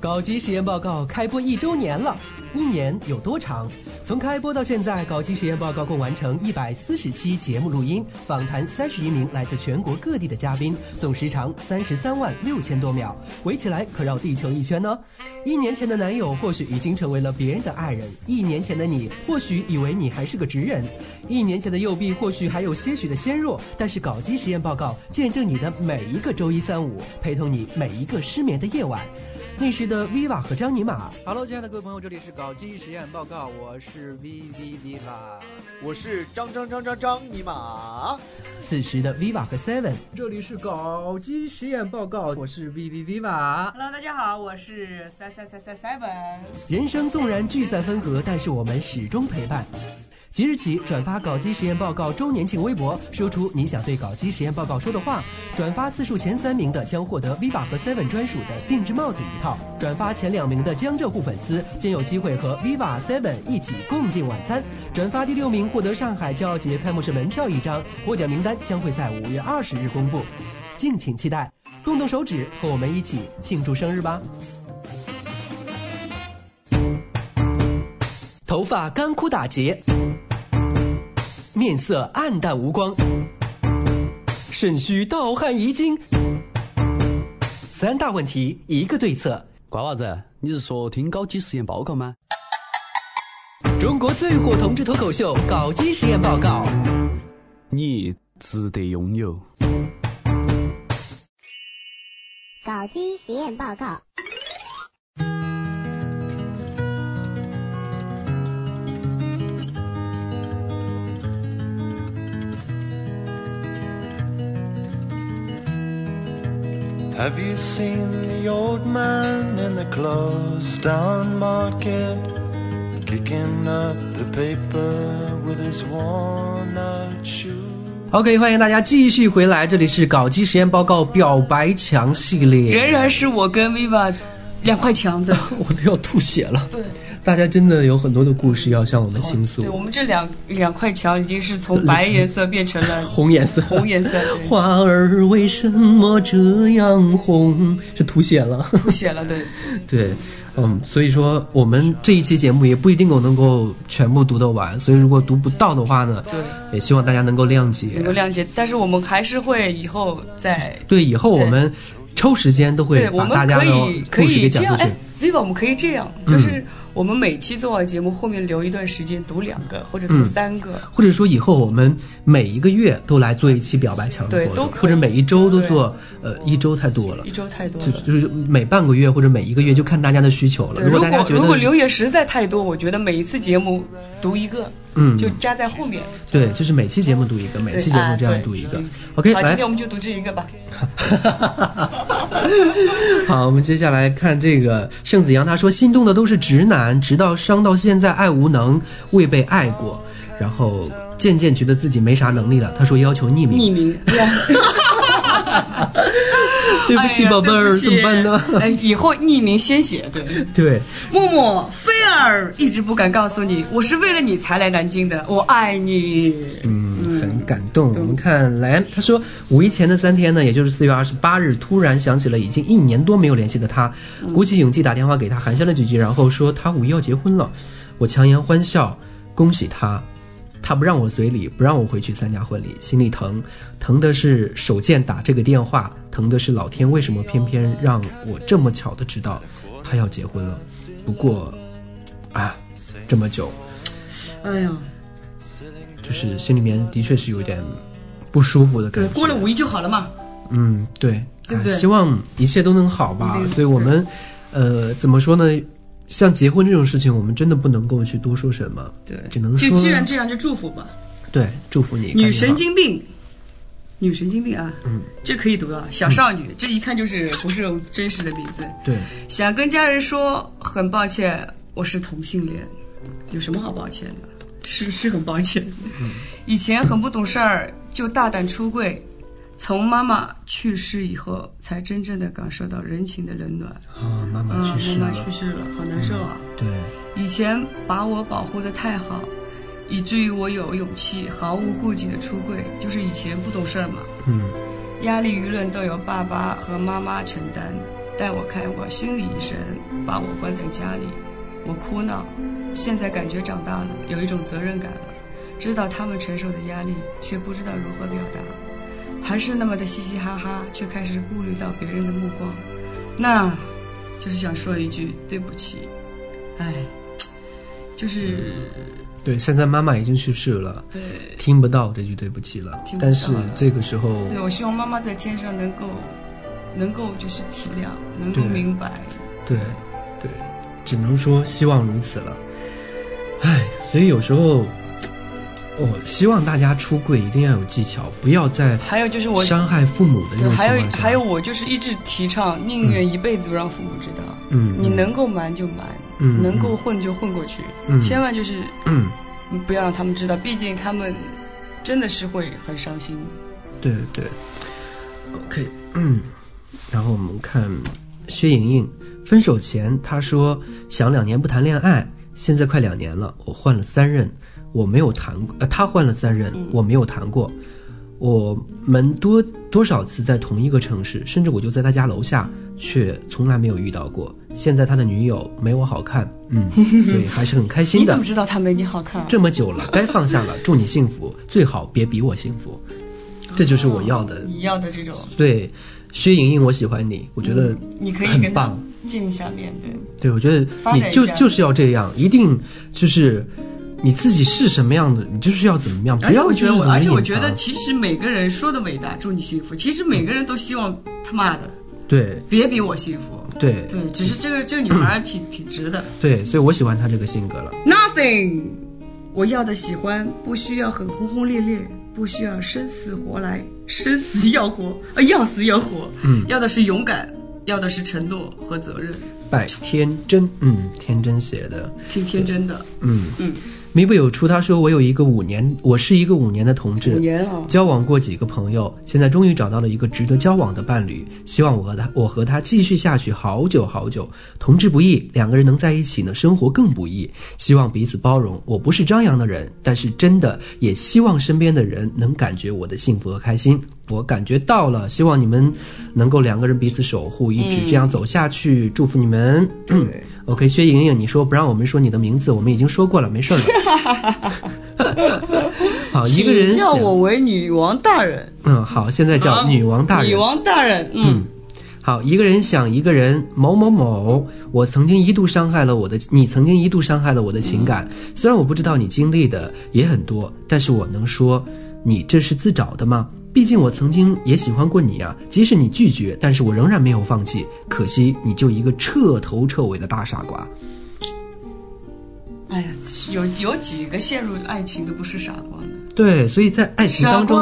搞基实验报告开播一周年了，一年有多长？从开播到现在，搞基实验报告共完成一百四十期节目录音，访谈三十余名来自全国各地的嘉宾，总时长三十三万六千多秒，围起来可绕地球一圈呢。一年前的男友或许已经成为了别人的爱人，一年前的你或许以为你还是个直人，一年前的右臂或许还有些许的纤弱，但是搞基实验报告见证你的每一个周一三五，陪同你每一个失眠的夜晚。那时的 Viva 和张尼玛，Hello，亲爱的各位朋友，这里是搞基实验报告，我是 V V Viva，我是张张张张张尼玛。此时的 Viva 和 Seven，这里是搞基实验报告，我是 V V Viva。Hello，大家好，我是 Se Se Se Se Seven。人生纵然聚散分合，但是我们始终陪伴。即日起，转发搞基实验报告周年庆微博，说出你想对搞基实验报告说的话。转发次数前三名的将获得 Viva 和 Seven 专属的定制帽子一套。转发前两名的江浙沪粉丝将有机会和 Viva Seven 一起共进晚餐。转发第六名获得上海骄傲节开幕式门票一张。获奖名单将会在五月二十日公布，敬请期待。动动手指，和我们一起庆祝生日吧！头发干枯打结。面色暗淡无光，肾虚盗汗遗精，三大问题一个对策。瓜娃子，你是说听搞基实验报告吗？中国最火同志脱口秀《搞基实验报告》，你值得拥有。搞基实验报告。Have you seen the old man in the closed down market kicking up the paper with his walnut shoe? OK，欢迎大家继续回来，这里是搞基实验报告表白墙系列，仍然是我跟 Viva 两块墙的，我都要吐血了。对。大家真的有很多的故事要向我们倾诉。对，我们这两两块墙已经是从白颜色变成了 红颜色。红颜色。花儿为什么这样红？是吐血了。吐血了，对。对，嗯，所以说我们这一期节目也不一定够能够全部读得完，所以如果读不到的话呢，对，也希望大家能够谅解。能够谅解，但是我们还是会以后再。对，以后我们抽时间都会把大家的故事给讲出去。vivo，我们可以这样，就是我们每期做完节目，后面留一段时间读两个或者读三个，或者说以后我们每一个月都来做一期表白墙的活动，或者每一周都做，呃，一周太多了，一周太多了，就就是每半个月或者每一个月就看大家的需求了。如果大家觉得如果留言实在太多，我觉得每一次节目读一个。嗯，就加在后面。对，就是每期节目读一个，每期节目这样读一个。OK，好，今天我们就读这一个吧。好，我们接下来看这个盛子阳，他说心动的都是直男，直到伤到现在爱无能，未被爱过，然后渐渐觉得自己没啥能力了。他说要求匿名。匿名。对不起，宝贝儿，怎么办呢？哎，以后匿名先写。对 对。默默菲儿一直不敢告诉你，我是为了你才来南京的，我爱你。嗯，很感动。我们看来，他说五一前的三天呢，也就是四月二十八日，突然想起了已经一年多没有联系的他，鼓起勇气打电话给他，寒暄了几句，然后说他五一要结婚了。我强颜欢笑，恭喜他。他不让我随礼，不让我回去参加婚礼，心里疼，疼的是手贱打这个电话，疼的是老天为什么偏偏让我这么巧的知道他要结婚了。不过，啊，这么久，哎呀，就是心里面的确是有点不舒服的感觉。过了五一就好了嘛。嗯，对，对不对？希望一切都能好吧。所以我们，呃，怎么说呢？像结婚这种事情，我们真的不能够去多说什么，对，只能说就既然这样，就祝福吧。对，祝福你。女神经病，女神经病啊，嗯，这可以读啊。小少女，这一看就是不是真实的名字。对，想跟家人说，很抱歉，我是同性恋，有什么好抱歉的？是是很抱歉。嗯，以前很不懂事儿，就大胆出柜。从妈妈去世以后，才真正的感受到人情的冷暖。啊，妈妈去世了，妈妈去世了，好难受啊。对，以前把我保护的太好，以至于我有勇气毫无顾忌的出柜，就是以前不懂事儿嘛。嗯，压力舆论都由爸爸和妈妈承担，但我看我心理医生把我关在家里，我哭闹。现在感觉长大了，有一种责任感了，知道他们承受的压力，却不知道如何表达，还是那么的嘻嘻哈哈，却开始顾虑到别人的目光。那，就是想说一句对不起，哎，就是对，现在妈妈已经去世了，对听不到这句对不起了但是这个时候，对，我希望妈妈在天上能够，能够就是体谅，能够明白。对对，只能说希望如此了。唉，所以有时候，我 希望大家出柜一定要有技巧，不要在还有就是我伤害父母的那，种情还有。还有，我就是一直提倡，宁愿一辈子不让父母知道。嗯，嗯你能够瞒就瞒，嗯能够混就混过去，嗯千万就是嗯，你不要让他们知道，毕竟他们真的是会很伤心。对对，OK，嗯，然后我们看薛莹莹，分手前她说想两年不谈恋爱，现在快两年了，我换了三任，我没有谈过，呃，他换了三任，我没有谈过。我们多多少次在同一个城市，甚至我就在他家楼下，却从来没有遇到过。现在他的女友没我好看，嗯，所以还是很开心的你怎么。知道他没你好看？这么久了，该放下了。祝你幸福，最好别比我幸福。这就是我要的。你要的这种，对，薛莹莹，我喜欢你，我觉得你可以很棒。见一下面的。对，我觉得你就就是要这样，一定就是你自己是什么样的，你就是要怎么样，不而且我觉得我，而且我觉得，其实每个人说的伟大，祝你幸福，其实每个人都希望他妈的对别比我幸福。对对，只是这个这个女孩挺挺直的。对，所以我喜欢她这个性格了。Nothing，我要的喜欢不需要很轰轰烈烈，不需要生死活来，生死要活，呃，要死要活。嗯，要的是勇敢，要的是承诺和责任，拜天真，嗯，天真写的，挺天真的。嗯嗯，弥不有出，他说我有一个五年，我是一个五年的同志，五年啊交往过几个朋友，现在终于找到了一个值得交往的伴侣，希望我和他，我和他继续下去好久好久。同志不易，两个人能在一起呢，生活更不易。希望彼此包容。我不是张扬的人，但是真的也希望身边的人能感觉我的幸福和开心。我感觉到了，希望你们能够两个人彼此守护，一直这样走下去。祝福你们。OK，薛莹莹，你说不让我们说你的名字，我们已经说过了，没事儿了。好，一个人叫我为女王大人。嗯，好，现在叫女王大人。女王大人，嗯，好，一个人想一个人某某某，我曾经一度伤害了我的，你曾经一度伤害了我的情感。虽然我不知道你经历的也很多，但是我能说，你这是自找的吗？毕竟我曾经也喜欢过你啊，即使你拒绝，但是我仍然没有放弃。可惜你就一个彻头彻尾的大傻瓜。哎呀，有有几个陷入爱情的不是傻瓜呢？对，所以在爱情当中，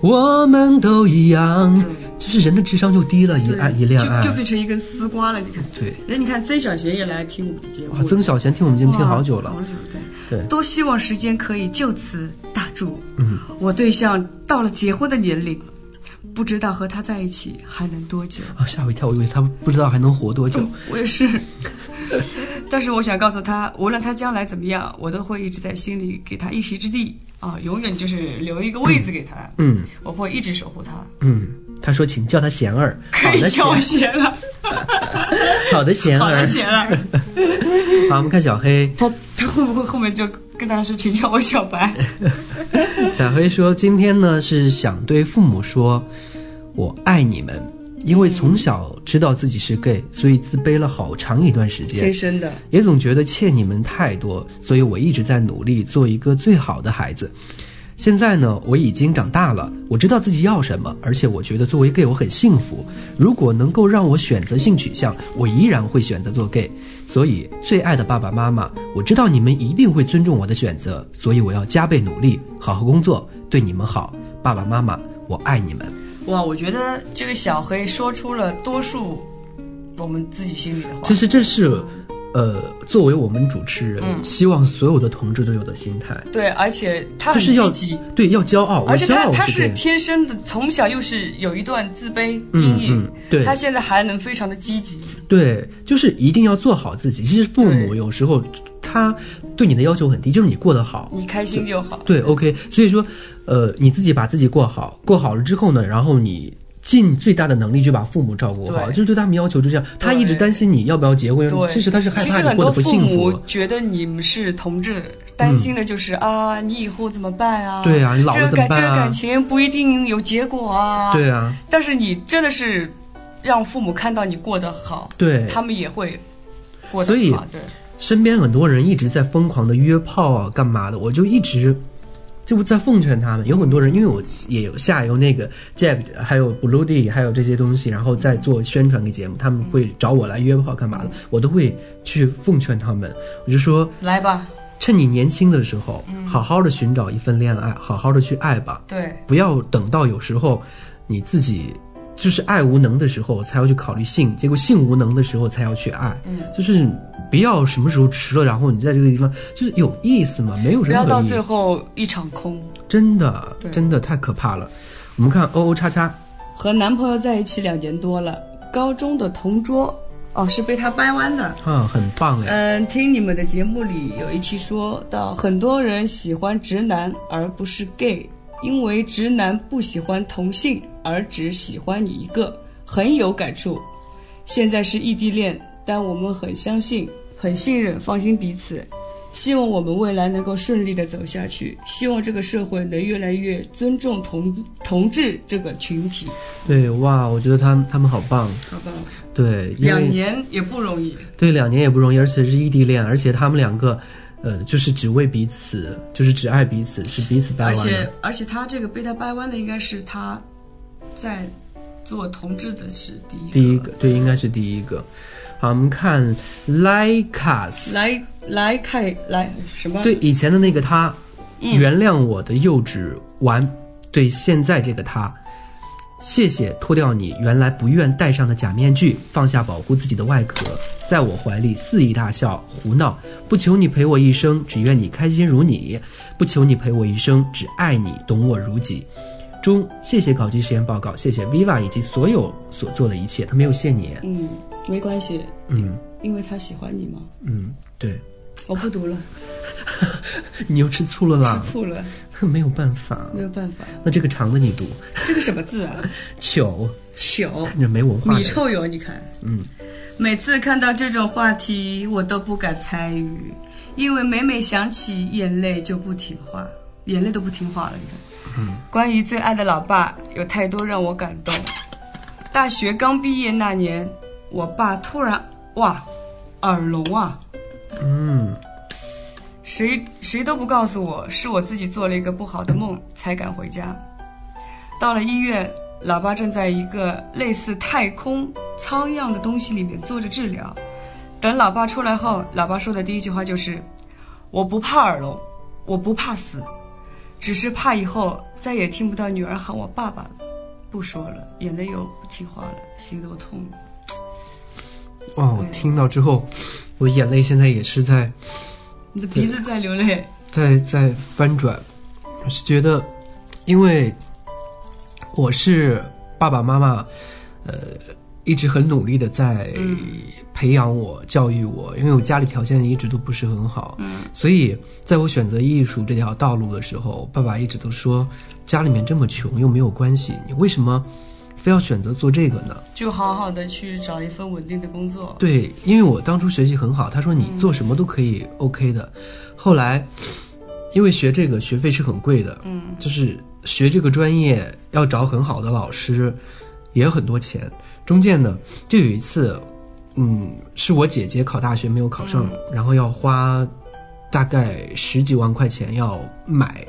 我们都一样，就是人的智商就低了，一爱一恋爱就就。变成一根丝瓜了。你看，对，那，你看曾小贤也来听我们的节目哇，，曾小贤听我们节目听好久了好。久对对多希望时间可以就此打住。嗯，我对象到了结婚的年龄，不知道和他在一起还能多久。啊，吓我一跳，我以为他不知道还能活多久。我也是，但是我想告诉他，无论他将来怎么样，我都会一直在心里给他一席之地啊，永远就是留一个位子给他。嗯我会一直守护他。嗯，他说请叫他贤儿。可以好的贤叫我贤了，好的贤儿 好的。贤儿。好，我们看小黑。他他会不会后面就跟大家说，请叫我小白？小黑说，今天呢是想对父母说，我爱你们。因为从小知道自己是 gay，所以自卑了好长一段时间天。生的。也总觉得欠你们太多，所以我一直在努力做一个最好的孩子。现在呢，我已经长大了，我知道自己要什么，而且我觉得作为 gay 我很幸福。如果能够让我选择性取向，我依然会选择做 gay。所以，最爱的爸爸妈妈，我知道你们一定会尊重我的选择，所以我要加倍努力，好好工作，对你们好。爸爸妈妈，我爱你们。哇，我觉得这个小黑说出了多数我们自己心里的话。其实这是，呃，作为我们主持人，希望所有的同志都有的心态。对，而且他很就是要积极，对要骄傲，而且他他是天生的，从小又是有一段自卑嗯阴影，嗯对他现在还能非常的积极，对，就是一定要做好自己。其实父母有时候他对你的要求很低，就是你过得好，你开心就好。对，OK。所以说，呃，你自己把自己过好，过好了之后呢，然后你尽最大的能力就把父母照顾好，就是对他们要求就这样。他一直担心你要不要结婚，对，其实他是害其怕你过得不实很多父。母觉得你们是同志，担心的就是、啊，你以后怎么办啊？对啊你老了这个怎么办啊感这个感情不一定有结果啊。对啊，但是你真的是让父母看到你过得好，对，他们也会过得所以好。对，身边很多人一直在疯狂的约炮啊，干嘛的？我就一直就在奉劝他们。有很多人，因为我也有下游那个 Jeff，还有 Blue D，还有这些东西，然后再做宣传给节目，他们会找我来约炮干嘛的，我都会去奉劝他们。我就说，来吧，趁你年轻的时候，好好的寻找一份恋爱，好好的去爱吧，对，不要等到有时候你自己。就是爱无能的时候才要去考虑性，结果性无能的时候才要去爱。嗯，就是不要什么时候迟了，然后你在这个地方就是有意思吗？没有不要到最后一场空。真的真的太可怕了。我们看 O O 叉叉，和男朋友在一起两年多了，高中的同桌，哦，是被他掰弯的。嗯，很棒哎，嗯，听你们的节目里有一期说到，很多人喜欢直男而不是 gay，因为直男不喜欢同性，而只喜欢你一个，很有感触。现在是异地恋，但我们很相信、很信任、放心彼此。希望我们未来能够顺利的走下去，希望这个社会能越来越尊重同同志这个群体。对哇，我觉得他们他们好棒，好棒，对，两年也不容易。对两年也不容易，而且是异地恋，而且他们两个，呃，就是只为彼此，就是只爱彼此，是彼此掰而且弯的。而且他这个被他掰弯的应该是他在做同志的是第一个。第一个对，应该是第一个。好，我们看 Lycas，来来看来什么？对以前的那个他，嗯原谅我的幼稚完，对现在这个他，谢谢脱掉你原来不愿戴上的假面具，放下保护自己的外壳，在我怀里肆意大笑胡闹，不求你陪我一生，只愿你开心如你；不求你陪我一生，只爱你懂我如己。中，谢谢搞基实验报告，谢谢 Viva 以及所有所做的一切，他没有谢你。嗯，没关系，嗯因为他喜欢你嘛。嗯，对，我不读了，你又吃醋了啦吃，醋了，没有办法。没有办法。那这个长的你读，这个什么字啊？糗，糗，看着没文化的米。臭油，你看。嗯，每次看到这种话题，我都不敢参与，因为每每想起，眼泪就不听话，眼泪都不听话了。你看，嗯，关于最爱的老爸，有太多让我感动。大学刚毕业那年，我爸突然哇，耳聋啊，嗯，谁谁都不告诉我，是我自己做了一个不好的梦才敢回家。到了医院，老爸正在一个类似太空舱一样的东西里面做着治疗。等老爸出来后，老爸说的第一句话就是：“我不怕耳聋，我不怕死，只是怕以后再也听不到女儿喊我爸爸了。”不说了，眼泪又不听话了，心都痛了。哦，我听到之后，我眼泪现在也是在你的鼻子在流泪，在在翻转。我是觉得，因为我是爸爸妈妈，呃，一直很努力的在嗯。培养我、教育我，因为我家里条件一直都不是很好，嗯，所以在我选择艺术这条道路的时候，爸爸一直都说，家里面这么穷又没有关系，你为什么非要选择做这个呢？就好好的去找一份稳定的工作。对，因为我当初学习很好，他说你做什么都可以 OK 的。后来，因为学这个学费是很贵的，嗯，就是学这个专业要找很好的老师，也很多钱。中间呢，就有一次，嗯，是我姐姐考大学没有考上，然后要花大概十几万块钱要买，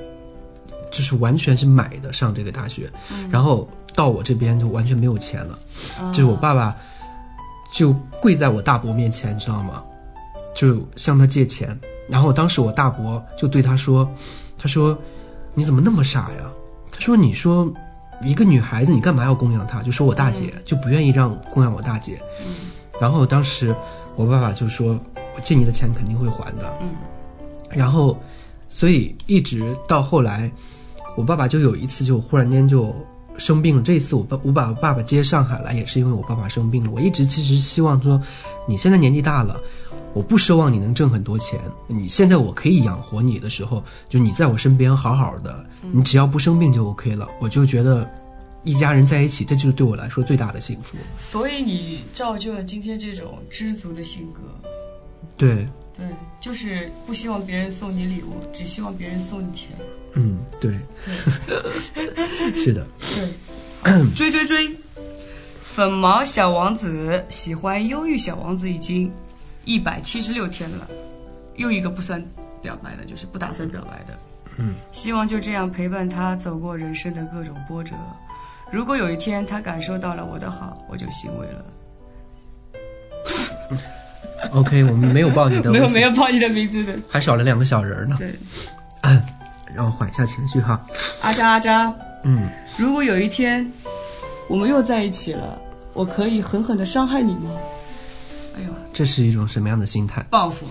就是完全是买的上这个大学，然后到我这边就完全没有钱了。就是我爸爸就跪在我大伯面前，你知道吗？就向他借钱，然后当时我大伯就对他说：“他说你怎么那么傻呀？他说你说一个女孩子你干嘛要供养她？就说我大姐就不愿意让供养我大姐。然后当时我爸爸就说：我借你的钱肯定会还的。嗯然后所以一直到后来，我爸爸就有一次就忽然间就生病了。这一次我爸我把我爸爸接上海来，也是因为我爸爸生病了。我一直其实希望说，你现在年纪大了，我不奢望你能挣很多钱，你现在我可以养活你的时候，就你在我身边好好的，你只要不生病就 OK 了。我就觉得一家人在一起，这就是对我来说最大的幸福。所以你造就了今天这种知足的性格。对，对，就是不希望别人送你礼物，只希望别人送你钱。嗯，对，是的，对，追追追，粉毛小王子喜欢忧郁小王子已经一百七十六天了，又一个不算表白的，就是不打算表白的。嗯，希望就这样陪伴他走过人生的各种波折。如果有一天他感受到了我的好，我就欣慰了。OK，我们没有报你的 没有没有报你的名字的。还少了两个小人呢。对，让我缓一下情绪哈。阿扎阿扎，嗯，如果有一天我们又在一起了，我可以狠狠的伤害你吗？哎呦，这是一种什么样的心态？报复，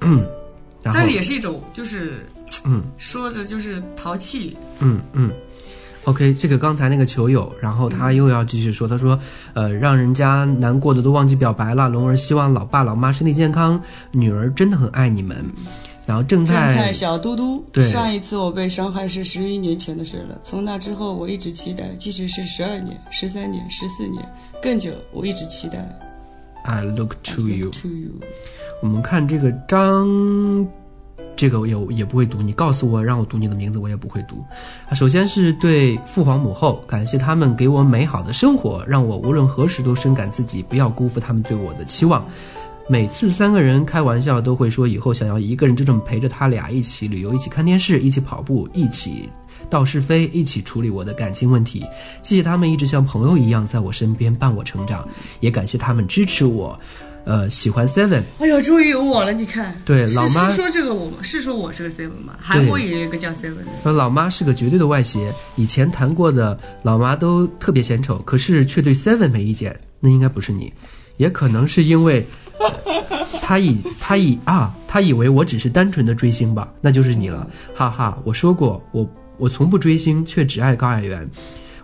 然后但是也是一种就是嗯说着就是淘气。嗯嗯。OK，这个刚才那个球友，然后他又要继续说，他说，呃，让人家难过的都忘记表白了。龙儿希望老爸老妈身体健康，女儿真的很爱你们。然后正正太太小嘟嘟，对上一次我被伤害是十一年前的事了。从那之后，我一直期待，即使是十二年、十三年、十四年更久，我一直期待。I look to you。To you，我们看这个张，这个也也不会读，你告诉我让我读你的名字，我也不会读。啊，首先是对父皇母后，感谢他们给我美好的生活，让我无论何时都深感自己不要辜负他们对我的期望。每次三个人开玩笑都会说，以后想要一个人就这么陪着他俩一起旅游，一起看电视，一起跑步，一起道是非，一起处理我的感情问题。谢谢他们一直像朋友一样在我身边伴我成长，也感谢他们支持我。呃，喜欢 Seven，哎呦，终于有我了！你看，对老妈是说这个我是说我是个 seven 吗？韩国也有一个叫 seven 的。说老妈是个绝对的外邪，以前谈过的老妈都特别显丑，可是却对 Seven 没意见，那应该不是你，也可能是因为 他以他以啊，他以为我只是单纯的追星吧，那就是你了，哈哈。我说过，我我从不追星，却只爱高矮媛，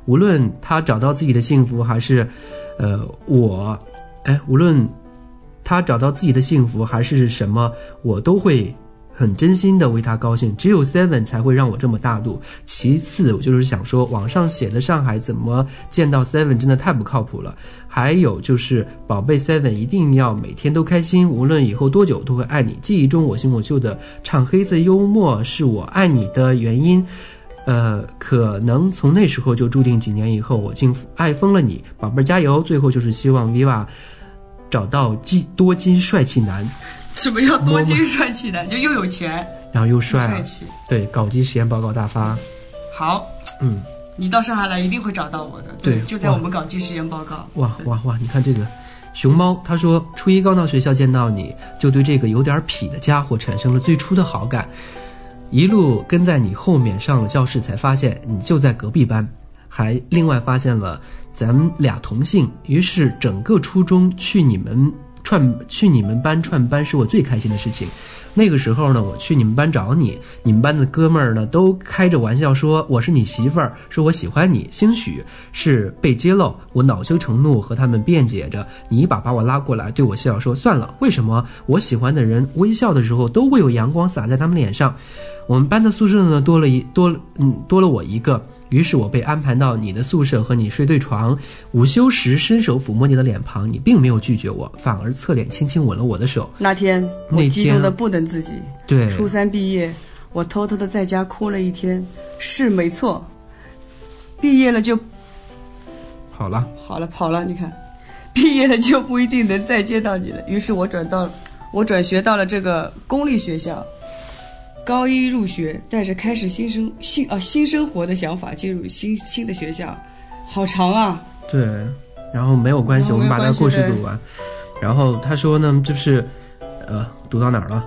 无论他找到自己的幸福，还是呃我，哎，无论他找到自己的幸福还是什么，我都会很真心的为他高兴。只有 Seven 才会让我这么大度。其次，我就是想说，网上写的上海怎么见到 Seven 真的太不靠谱了。还有就是，宝贝 Seven 一定要每天都开心，无论以后多久都会爱你。记忆中我行我秀的唱黑色幽默是我爱你的原因。呃，可能从那时候就注定几年以后我竟爱疯了你，宝贝儿加油！最后就是希望 Viva 找到金多金帅气男，什么叫多金帅气男？就又有钱然后又又帅啊，帅气。对，搞基实验报告大发，好，嗯，你到上海来一定会找到我的。对就在我们搞基实验报告。哇哇哇！你看这个熊猫，他说初一刚到学校见到你，就对这个有点痞的家伙产生了最初的好感，一路跟在你后面上了教室，才发现你就在隔壁班，还另外发现了咱们俩同姓，于是整个初中去你们串去你们班串班是我最开心的事情。那个时候呢，我去你们班找你，你们班的哥们儿呢都开着玩笑说我是你媳妇儿，说我喜欢你。兴许是被揭露，我恼羞成怒，和他们辩解着。你一把把我拉过来，对我笑说：“算了，为什么我喜欢的人微笑的时候都会有阳光洒在他们脸上？”我们班的宿舍呢多了一多嗯多了我一个，于是我被安排到你的宿舍和你睡对床。午休时伸手抚摸你的脸庞，你并没有拒绝我，反而侧脸轻轻吻了我的手。那天那我激动的不能自己。对，初三毕业，我偷偷的在家哭了一天。是没错，毕业了就好了，好了，跑了。你看，毕业了就不一定能再见到你了。于是我转到，我转学到了这个公立学校。高一入学，带着开始新生新啊新生活的想法进入新新的学校，好长啊！对，然后没有关系，我们把他没有关系对故事读完。然后他说呢，就是，呃，读到哪儿了？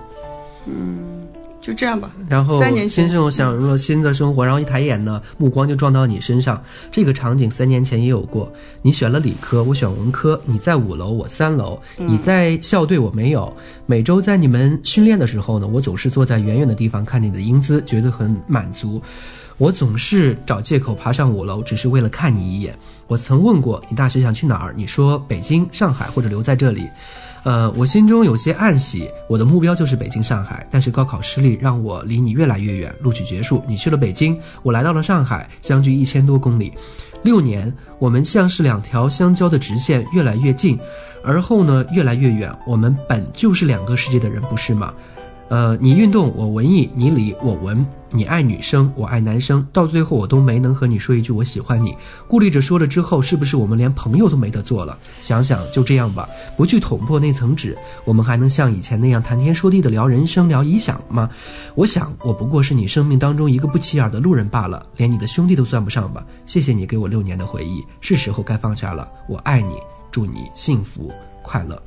就这样吧。然后三年前新生活享入了新的生活，然后一抬眼呢，目光就撞到你身上。这个场景三年前也有过，你选了理科，我选文科，你在五楼，我三楼，你在校队，我没有。每周在你们训练的时候呢，我总是坐在远远的地方看你的英姿，觉得很满足。我总是找借口爬上五楼，只是为了看你一眼。我曾问过你大学想去哪儿，你说北京、上海或者留在这里。呃，我心中有些暗喜，我的目标就是北京、上海，但是高考失利让我离你越来越远。录取结束，你去了北京，我来到了上海，相距一千多公里，六年，我们像是两条相交的直线，越来越近，而后呢，越来越远。我们本就是两个世界的人，不是吗？呃，你运动，我文艺；你理，我文。你爱女生，我爱男生，到最后我都没能和你说一句我喜欢你。顾虑着说了之后，是不是我们连朋友都没得做了？想想就这样吧，不去捅破那层纸，我们还能像以前那样谈天说地的聊人生、聊理想吗？我想，我不过是你生命当中一个不起眼的路人罢了，连你的兄弟都算不上吧。谢谢你给我六年的回忆，是时候该放下了。我爱你，祝你幸福快乐。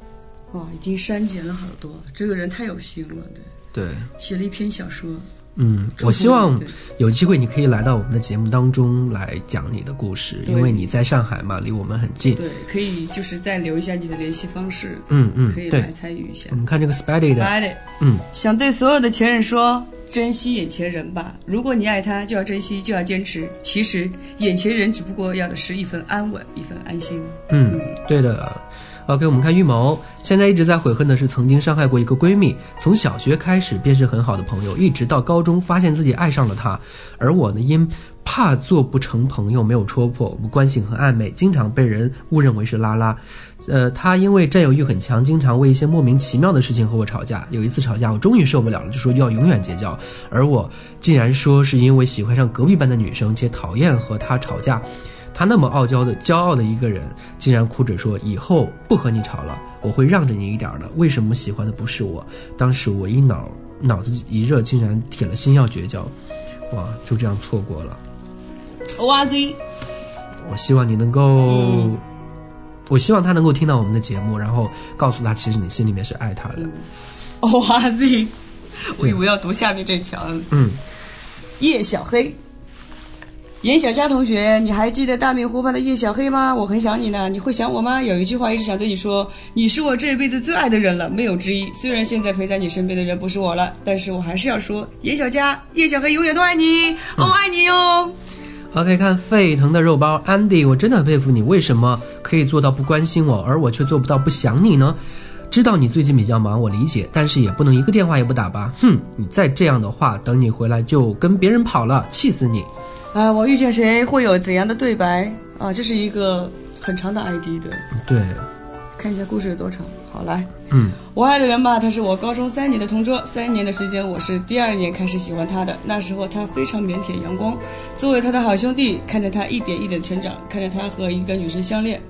哇，已经删减了好多，这个人太有心了，对，对，写了一篇小说。嗯，我希望有机会你可以来到我们的节目当中来讲你的故事，因为你在上海嘛，离我们很近。对，可以就是再留一下你的联系方式。嗯嗯，可以来参与一下。我们看这个 Spidey 的，Spidey，嗯，想对所有的前任说：珍惜眼前人吧。如果你爱他，就要珍惜，就要坚持。其实眼前人只不过要的是一份安稳，一份安心。嗯，对的。OK，我们看预谋，现在一直在悔恨的是曾经伤害过一个闺蜜，从小学开始便是很好的朋友，一直到高中发现自己爱上了她，而我呢，因怕做不成朋友没有戳破，我们关系很暧昧，经常被人误认为是拉拉。呃，她因为占有欲很强，经常为一些莫名其妙的事情和我吵架。有一次吵架，我终于受不了了，就说要永远结交，而我竟然说是因为喜欢上隔壁班的女生，且讨厌和她吵架。他那么傲娇的、骄傲的一个人，竟然哭着说：“以后不和你吵了，我会让着你一点的。”为什么喜欢的不是我？当时我一脑脑子一热，竟然铁了心要绝交，哇，就这样错过了。哇塞！我希望你能够，我希望他能够听到我们的节目，然后告诉他，其实你心里面是爱他的。哇塞！我以为要读下面这条。嗯，叶小黑。严小佳同学，你还记得大明湖畔的叶小黑吗？我很想你呢，你会想我吗？有一句话一直想对你说，你是我这辈子最爱的人了，没有之一。虽然现在陪在你身边的人不是我了，但是我还是要说，严小佳、叶小黑永远都爱你，我爱你哦。OK，看沸腾的肉包，Andy，我真的很佩服你，为什么可以做到不关心我，而我却做不到不想你呢？知道你最近比较忙，我理解，但是也不能一个电话也不打吧？哼，你再这样的话，等你回来就跟别人跑了，气死你！啊，我遇见谁会有怎样的对白啊？这是一个很长的 ID 的。对，看一下故事有多长。好，来，嗯，我爱的人吧，他是我高中三年的同桌，三年的时间，我是第二年开始喜欢他的。那时候他非常腼腆阳光，作为他的好兄弟，看着他一点一点成长，看着他和一个女生相恋。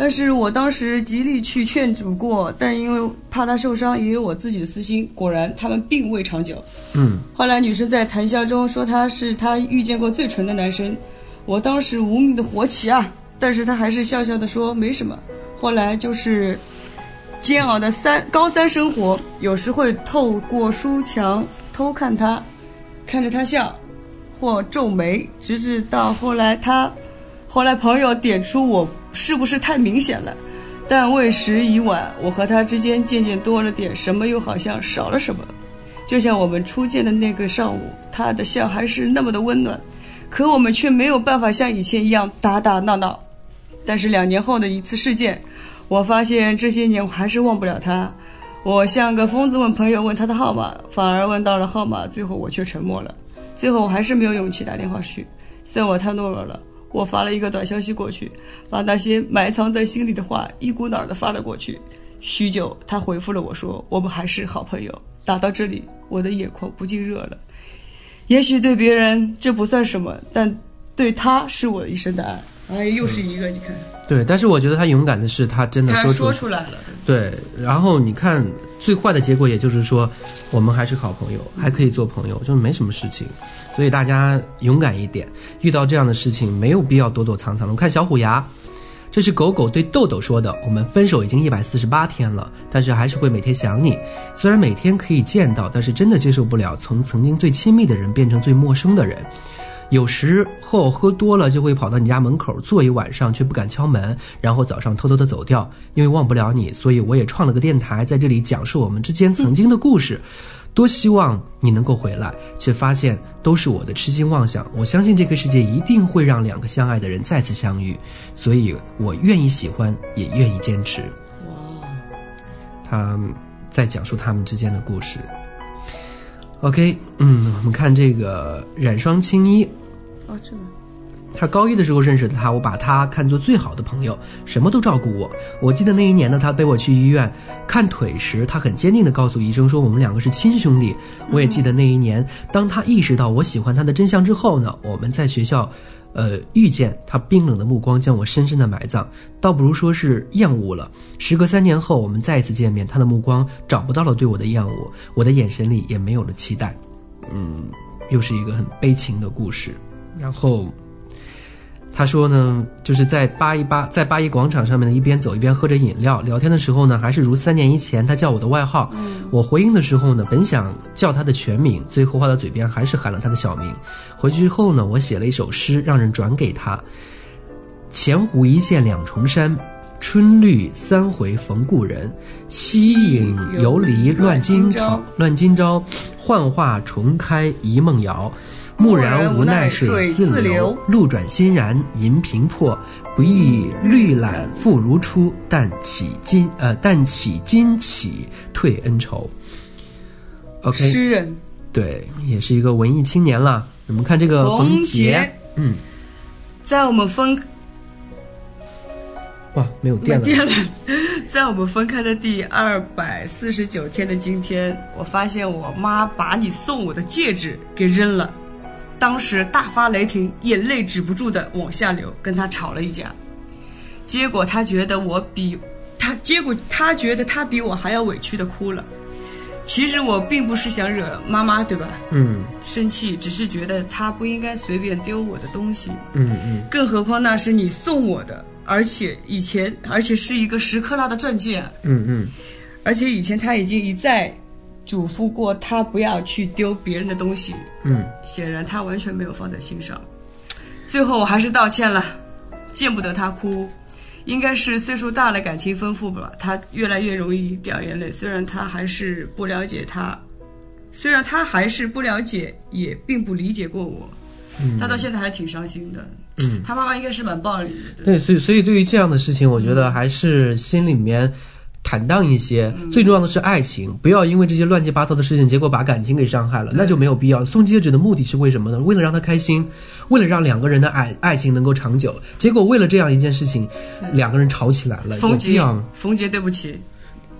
但是我当时极力去劝阻过，但因为怕他受伤，也有我自己的私心。果然，他们并未长久。嗯，后来女生在谈笑中说他是她遇见过最纯的男生，我当时无名的火起啊！但是他还是笑笑的说没什么。后来就是煎熬的三高三生活，有时会透过书墙偷看他，看着他笑，或皱眉，直至到后来他。后来朋友点出我是不是太明显了，但为时已晚。我和他之间渐渐多了点什么，又好像少了什么。就像我们初见的那个上午，他的笑还是那么的温暖，可我们却没有办法像以前一样打打闹闹。但是两年后的一次事件，我发现这些年我还是忘不了他。我像个疯子问朋友问他的号码，反而问到了号码，最后我却沉默了。最后我还是没有勇气打电话去，算我太懦弱了。我发了一个短消息过去，把那些埋藏在心里的话一股脑儿的发了过去。许久，他回复了我说：“我们还是好朋友。”打到这里，我的眼眶不禁热了。也许对别人这不算什么，但对他是我一生的爱。哎，又是一个，你看。对，但是我觉得他勇敢的是，他真的说说出来了。对，然后你看，最坏的结果也就是说，我们还是好朋友，还可以做朋友，就没什么事情。所以大家勇敢一点，遇到这样的事情没有必要躲躲藏藏的。我看小虎牙，这是狗狗对豆豆说的。我们分手已经一百四十八天了，但是还是会每天想你。虽然每天可以见到，但是真的接受不了从曾经最亲密的人变成最陌生的人。有时候喝多了就会跑到你家门口坐一晚上，却不敢敲门，然后早上偷偷的走掉。因为忘不了你，所以我也创了个电台，在这里讲述我们之间曾经的故事。多希望你能够回来，却发现都是我的痴心妄想。我相信这个世界一定会让两个相爱的人再次相遇，所以我愿意喜欢，也愿意坚持。哇，他在讲述他们之间的故事。OK，嗯，我们看这个染霜青衣，哦，这个他高一的时候认识的他，我把他看作最好的朋友，什么都照顾我。我记得那一年呢，他背我去医院看腿时，他很坚定地告诉医生说我们两个是亲兄弟。我也记得那一年，当他意识到我喜欢他的真相之后呢，我们在学校，呃，遇见他冰冷的目光将我深深的埋葬，倒不如说是厌恶了。时隔三年后，我们再一次见面，他的目光找不到了对我的厌恶，我的眼神里也没有了期待。嗯，又是一个很悲情的故事。然后。他说呢，就是在八一八在八一广场上面呢，一边走一边喝着饮料聊天的时候呢，还是如三年以前他叫我的外号。我回应的时候呢，本想叫他的全名，最后话到嘴边还是喊了他的小名。回去后呢，我写了一首诗，让人转给他：前湖一线两重山，春绿三回逢故人。西影游离乱今朝，乱今朝，幻化重开一梦遥。蓦然无奈水自流，路转欣然银瓶破。不亦绿览复如初，但起今呃，但起今起退恩仇。OK，诗人对，也是一个文艺青年了。我们看这个冯杰，嗯，在我们分哇，没有电了。电了，在我们分开的第二百四十九天的今天，我发现我妈把你送我的戒指给扔了。当时大发雷霆，眼泪止不住的往下流，跟他吵了一架。结果他觉得我比他，结果他觉得他比我还要委屈的哭了。其实我并不是想惹妈妈，对吧？嗯生气，只是觉得他不应该随便丢我的东西。嗯嗯更何况那是你送我的，而且以前，而且是一个十克拉的钻戒，嗯嗯，而且以前他已经一再嘱咐过他不要去丢别人的东西。嗯，显然他完全没有放在心上。最后我还是道歉了，见不得他哭，应该是岁数大了，感情丰富吧，他越来越容易掉眼泪。虽然他还是不了解他，虽然他还是不了解，也并不理解过我，他到现在还挺伤心的。嗯，他妈妈应该是蛮暴力的。对，所以所以对于这样的事情，我觉得还是心里面坦荡一些。最重要的是爱情，不要因为这些乱七八糟的事情，结果把感情给伤害了，那就没有必要。送戒指的目的是为什么呢？为了让他开心，为了让两个人的爱爱情能够长久。结果为了这样一件事情，两个人吵起来了，有冯杰冯杰，对不起，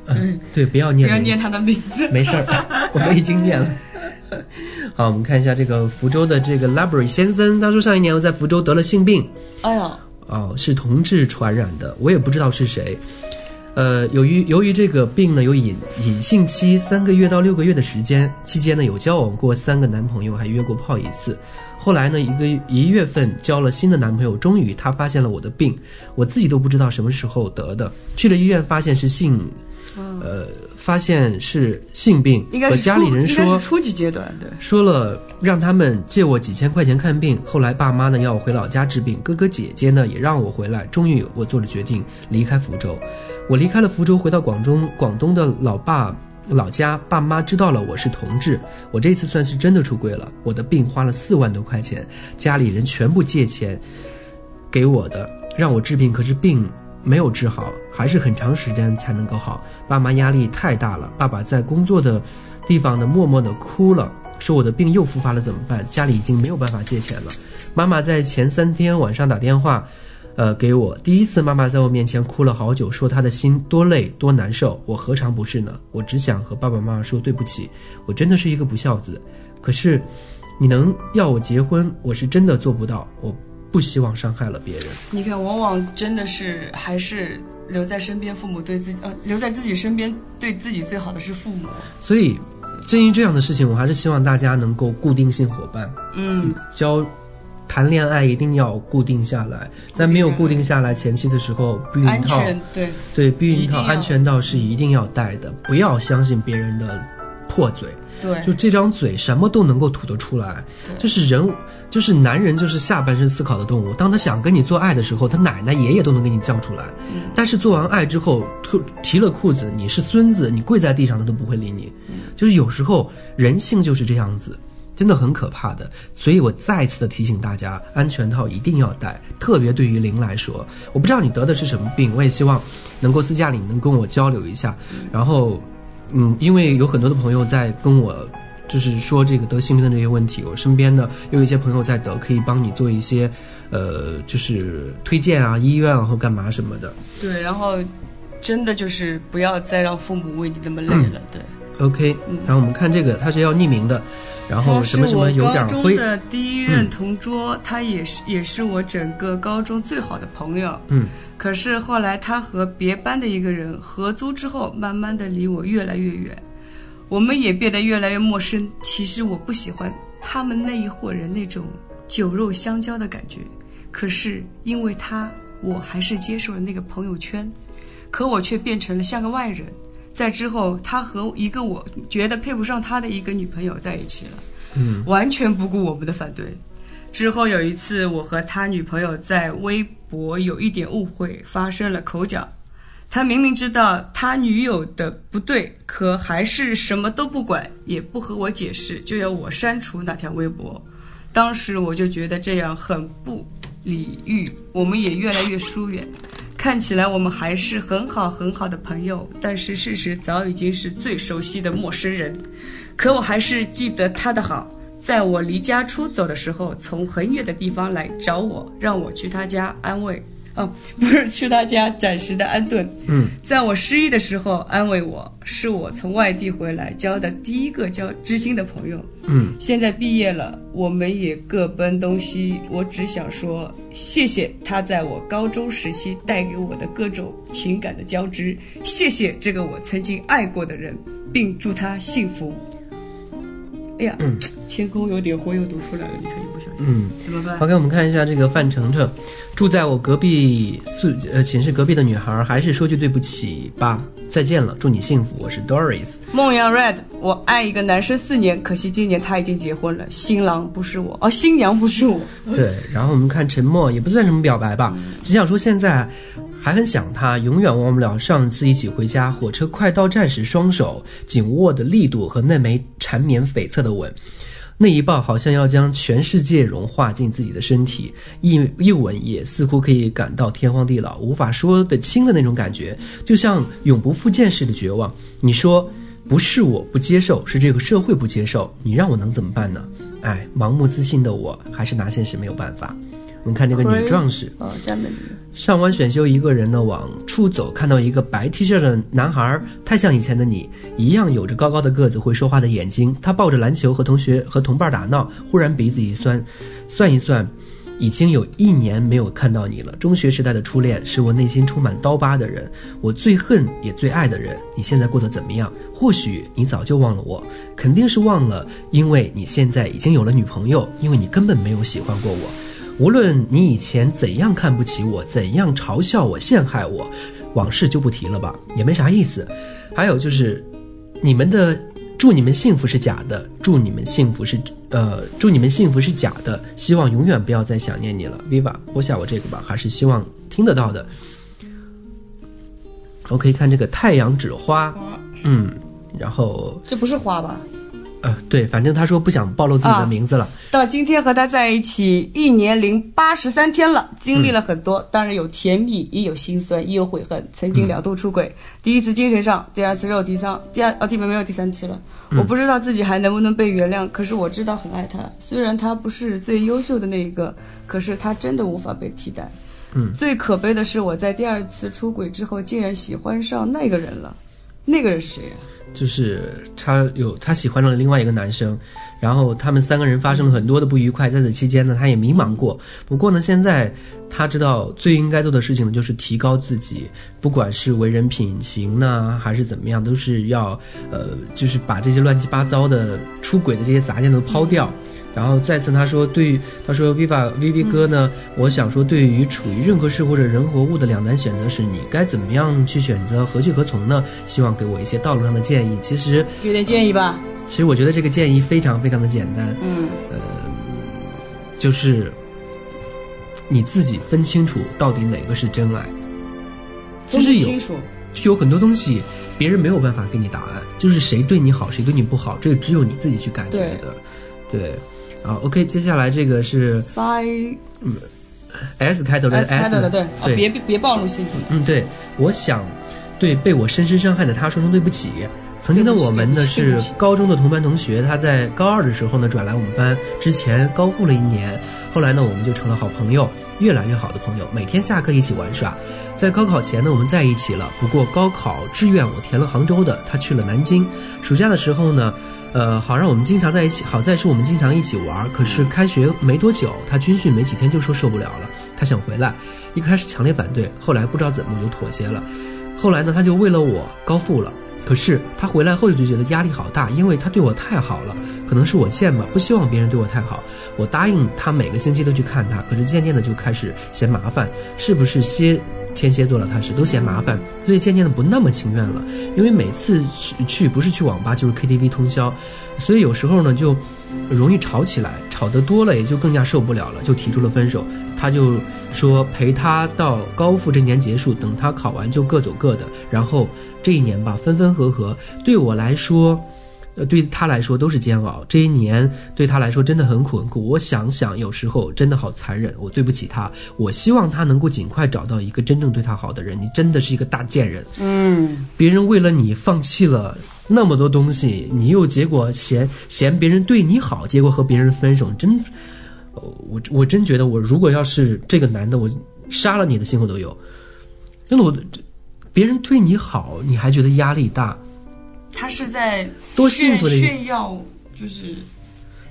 嗯，对，不要念不要念他的名字。没事儿，我们已经念了。好，我们看一下这个福州的这个 Library 先生，他说上一年我在福州得了性病，哎呀，哦，是同志传染的，我也不知道是谁。呃，由于由于这个病呢有隐隐性期三个月到六个月的时间，期间呢有交往过三个男朋友，还约过炮一次。后来呢，一个一月份交了新的男朋友，终于他发现了我的病，我自己都不知道什么时候得的。去了医院，发现是性，呃，发现是性病，和应该是家里人说是初级阶段对。说了让他们借我几千块钱看病，后来爸妈呢要我回老家治病，哥哥姐姐呢也让我回来。终于我做了决定，离开福州。我离开了福州，回到广东广东的老爸老家，爸妈知道了我是同志，我这次算是真的出柜了。我的病花了四万多块钱，家里人全部借钱给我的，让我治病，可是病没有治好，还是很长时间才能够好。爸妈压力太大了，爸爸在工作的地方呢默默的哭了，说我的病又复发了怎么办？家里已经没有办法借钱了。妈妈在前三天晚上打电话，呃，给我第一次，妈妈在我面前哭了好久，说她的心多累多难受。我何尝不是呢？我只想和爸爸妈妈说对不起，我真的是一个不孝子。可是，你能要我结婚，我是真的做不到。我不希望伤害了别人。你看，往往真的是还是留在身边，父母对自己呃留在自己身边对自己最好的是父母。所以，正因这样的事情，我还是希望大家能够固定性伙伴，嗯，交谈恋爱一定要固定下来，在没有固定下来前期的时候，避孕套对，对避孕套安全套是一定要带的，不要相信别人的破嘴。对，就这张嘴什么都能够吐得出来，就是人，就是男人，就是下半身思考的动物。当他想跟你做爱的时候，他奶奶、爷爷都能给你叫出来。但是做完爱之后，脱提了裤子，你是孙子，你跪在地上他都不会理你。就是有时候人性就是这样子，真的很可怕的。所以我再次的提醒大家，安全套一定要戴，特别对于零来说，我不知道你得的是什么病，我也希望能够私下里能跟我交流一下。然后，嗯，因为有很多的朋友在跟我。就是说这个得性病的这些问题，我身边的有一些朋友在得，可以帮你做一些，呃，就是推荐啊、医院啊或干嘛什么的。对，然后真的就是不要再让父母为你那么累了。对。OK，然后我们看这个，他是要匿名的，然后什么什么有点灰中，的第一任同桌，他也是也是我整个高中最好的朋友。嗯，可是后来他和别班的一个人合租之后，慢慢的离我越来越远，我们也变得越来越陌生。其实我不喜欢他们那一伙人那种酒肉相交的感觉，可是因为他，我还是接受了那个朋友圈，可我却变成了像个外人。在之后，他和一个我觉得配不上他的一个女朋友在一起了，嗯，完全不顾我们的反对。之后有一次，我和他女朋友在微博有一点误会，发生了口角。他明明知道他女友的不对，可还是什么都不管，也不和我解释，就要我删除那条微博。当时我就觉得这样很不礼遇，我们也越来越疏远。看起来我们还是很好很好的朋友，但是事实早已经是最熟悉的陌生人。可我还是记得他的好，在我离家出走的时候，从很远的地方来找我，让我去他家安慰。哦，不是去他家暂时的安顿。嗯，在我失意的时候安慰我，是我从外地回来交的第一个交知心的朋友。嗯，现在毕业了，我们也各奔东西。我只想说，谢谢他在我高中时期带给我的各种情感的交织，谢谢这个我曾经爱过的人，并祝他幸福。哎呀，天空有点灰，又读出来了，你看一不小心，嗯，怎么办？OK，我们看一下这个范丞丞，住在我隔壁宿呃寝室隔壁的女孩，还是说句对不起吧，再见了，祝你幸福，我是 Doris。梦阳 Red，我爱一个男生四年，可惜今年他已经结婚了，新郎不是我，哦，新娘不是我。对，然后我们看沉默，也不算什么表白吧，只想说现在还很想他，永远忘不了上次一起回家，火车快到站时双手紧握的力度和那枚缠绵悱恻的吻。那一抱好像要将全世界融化进自己的身体，一一吻也似乎可以感到天荒地老，无法说得清的那种感觉，就像永不复见似的绝望。你说不是我不接受，是这个社会不接受，你让我能怎么办呢？哎，盲目自信的我还是拿现实没有办法。我们看这个女壮士，哦，下面这个上完选修，一个人呢往出走，看到一个白 T 恤的男孩，太像以前的你，一样有着高高的个子，会说话的眼睛。他抱着篮球和同学和同伴打闹，忽然鼻子一酸，算一算，已经有一年没有看到你了。中学时代的初恋，是我内心充满刀疤的人，我最恨也最爱的人。你现在过得怎么样？或许你早就忘了我，肯定是忘了，因为你现在已经有了女朋友，因为你根本没有喜欢过我。无论你以前怎样看不起我，怎样嘲笑我、陷害我，往事就不提了吧，也没啥意思。还有就是，你们的祝你们幸福是假的，祝你们幸福是呃，祝你们幸福是假的，希望永远不要再想念你了。Viva，播下我这个吧，还是希望听得到的。OK，看这个太阳纸花，嗯，然后这不是花吧？呃，对，反正他说不想暴露自己的啊名字了。到今天和他在一起一年零八十三天了，经历了很多，当然有甜蜜，也有心酸，也有悔恨。曾经两度出轨，第一次精神上，第二次肉体上，第二哦地方没有第三次了。我不知道自己还能不能被原谅，可是我知道很爱他。虽然他不是最优秀的那一个，可是他真的无法被替代。嗯，最可悲的是我在第二次出轨之后，竟然喜欢上那个人了。那个人是谁呀、就是他有他喜欢了另外一个男生，然后他们三个人发生了很多的不愉快，在此期间呢，他也迷茫过。不过呢，现在他知道最应该做的事情呢，就是提高自己，不管是为人品行呢，还是怎么样，都是要呃，就是把这些乱七八糟的出轨的这些杂念都抛掉。然后再次他说，对他说 Viva Vivi 哥呢，我想说，对于处于任何事或者人和物的两难选择时，你该怎么样去选择，何去何从呢？希望给我一些道路上的建议。其实，有点建议吧？其实我觉得这个建议非常非常的简单，嗯，就是你自己分清楚到底哪个是真爱。就是有。就有很多东西别人没有办法给你答案，就是谁对你好，谁对你不好，这个只有你自己去感觉的。对，啊，OK，接下来这个是塞 S 开头的 S 开头的，对，啊，对别别别暴露姓名。嗯，对，我想对被我深深伤害的他说声对不起。曾经的我们呢是高中的同班同学，他在高二的时候呢转来我们班，之前高复了一年，后来呢我们就成了好朋友，越来越好的朋友，每天下课一起玩耍。在高考前呢我们在一起了，不过高考志愿我填了杭州的，他去了南京。暑假的时候呢。呃，好让我们经常在一起。好在是我们经常一起玩。可是开学没多久，他军训没几天就说受不了了，他想回来。一开始强烈反对，后来不知道怎么就妥协了。后来呢，他就为了我高复了。可是他回来后就觉得压力好大，因为他对我太好了，可能是我贱吧，不希望别人对我太好。我答应他每个星期都去看他，可是渐渐的就开始嫌麻烦，是不是蝎天蝎座了？他是都嫌麻烦，所以渐渐的不那么情愿了。因为每次去去不是去网吧就是 KTV 通宵，所以有时候呢就容易吵起来，吵得多了也就更加受不了了，就提出了分手。他就说陪他到高复这年结束，等他考完就各走各的。然后这一年吧，分分合合，对我来说，呃，对他来说都是煎熬。这一年对他来说真的很苦很苦。我想想，有时候真的好残忍。我对不起他，我希望他能够尽快找到一个真正对他好的人。你真的是一个大贱人。嗯，别人为了你放弃了那么多东西，你又结果嫌嫌别人对你好，结果和别人分手，真，呃我我真觉得我如果要是这个男的，我杀了你的心我都有。因为我别人对你好，你还觉得压力大，他是在多幸福的一炫炫耀，就是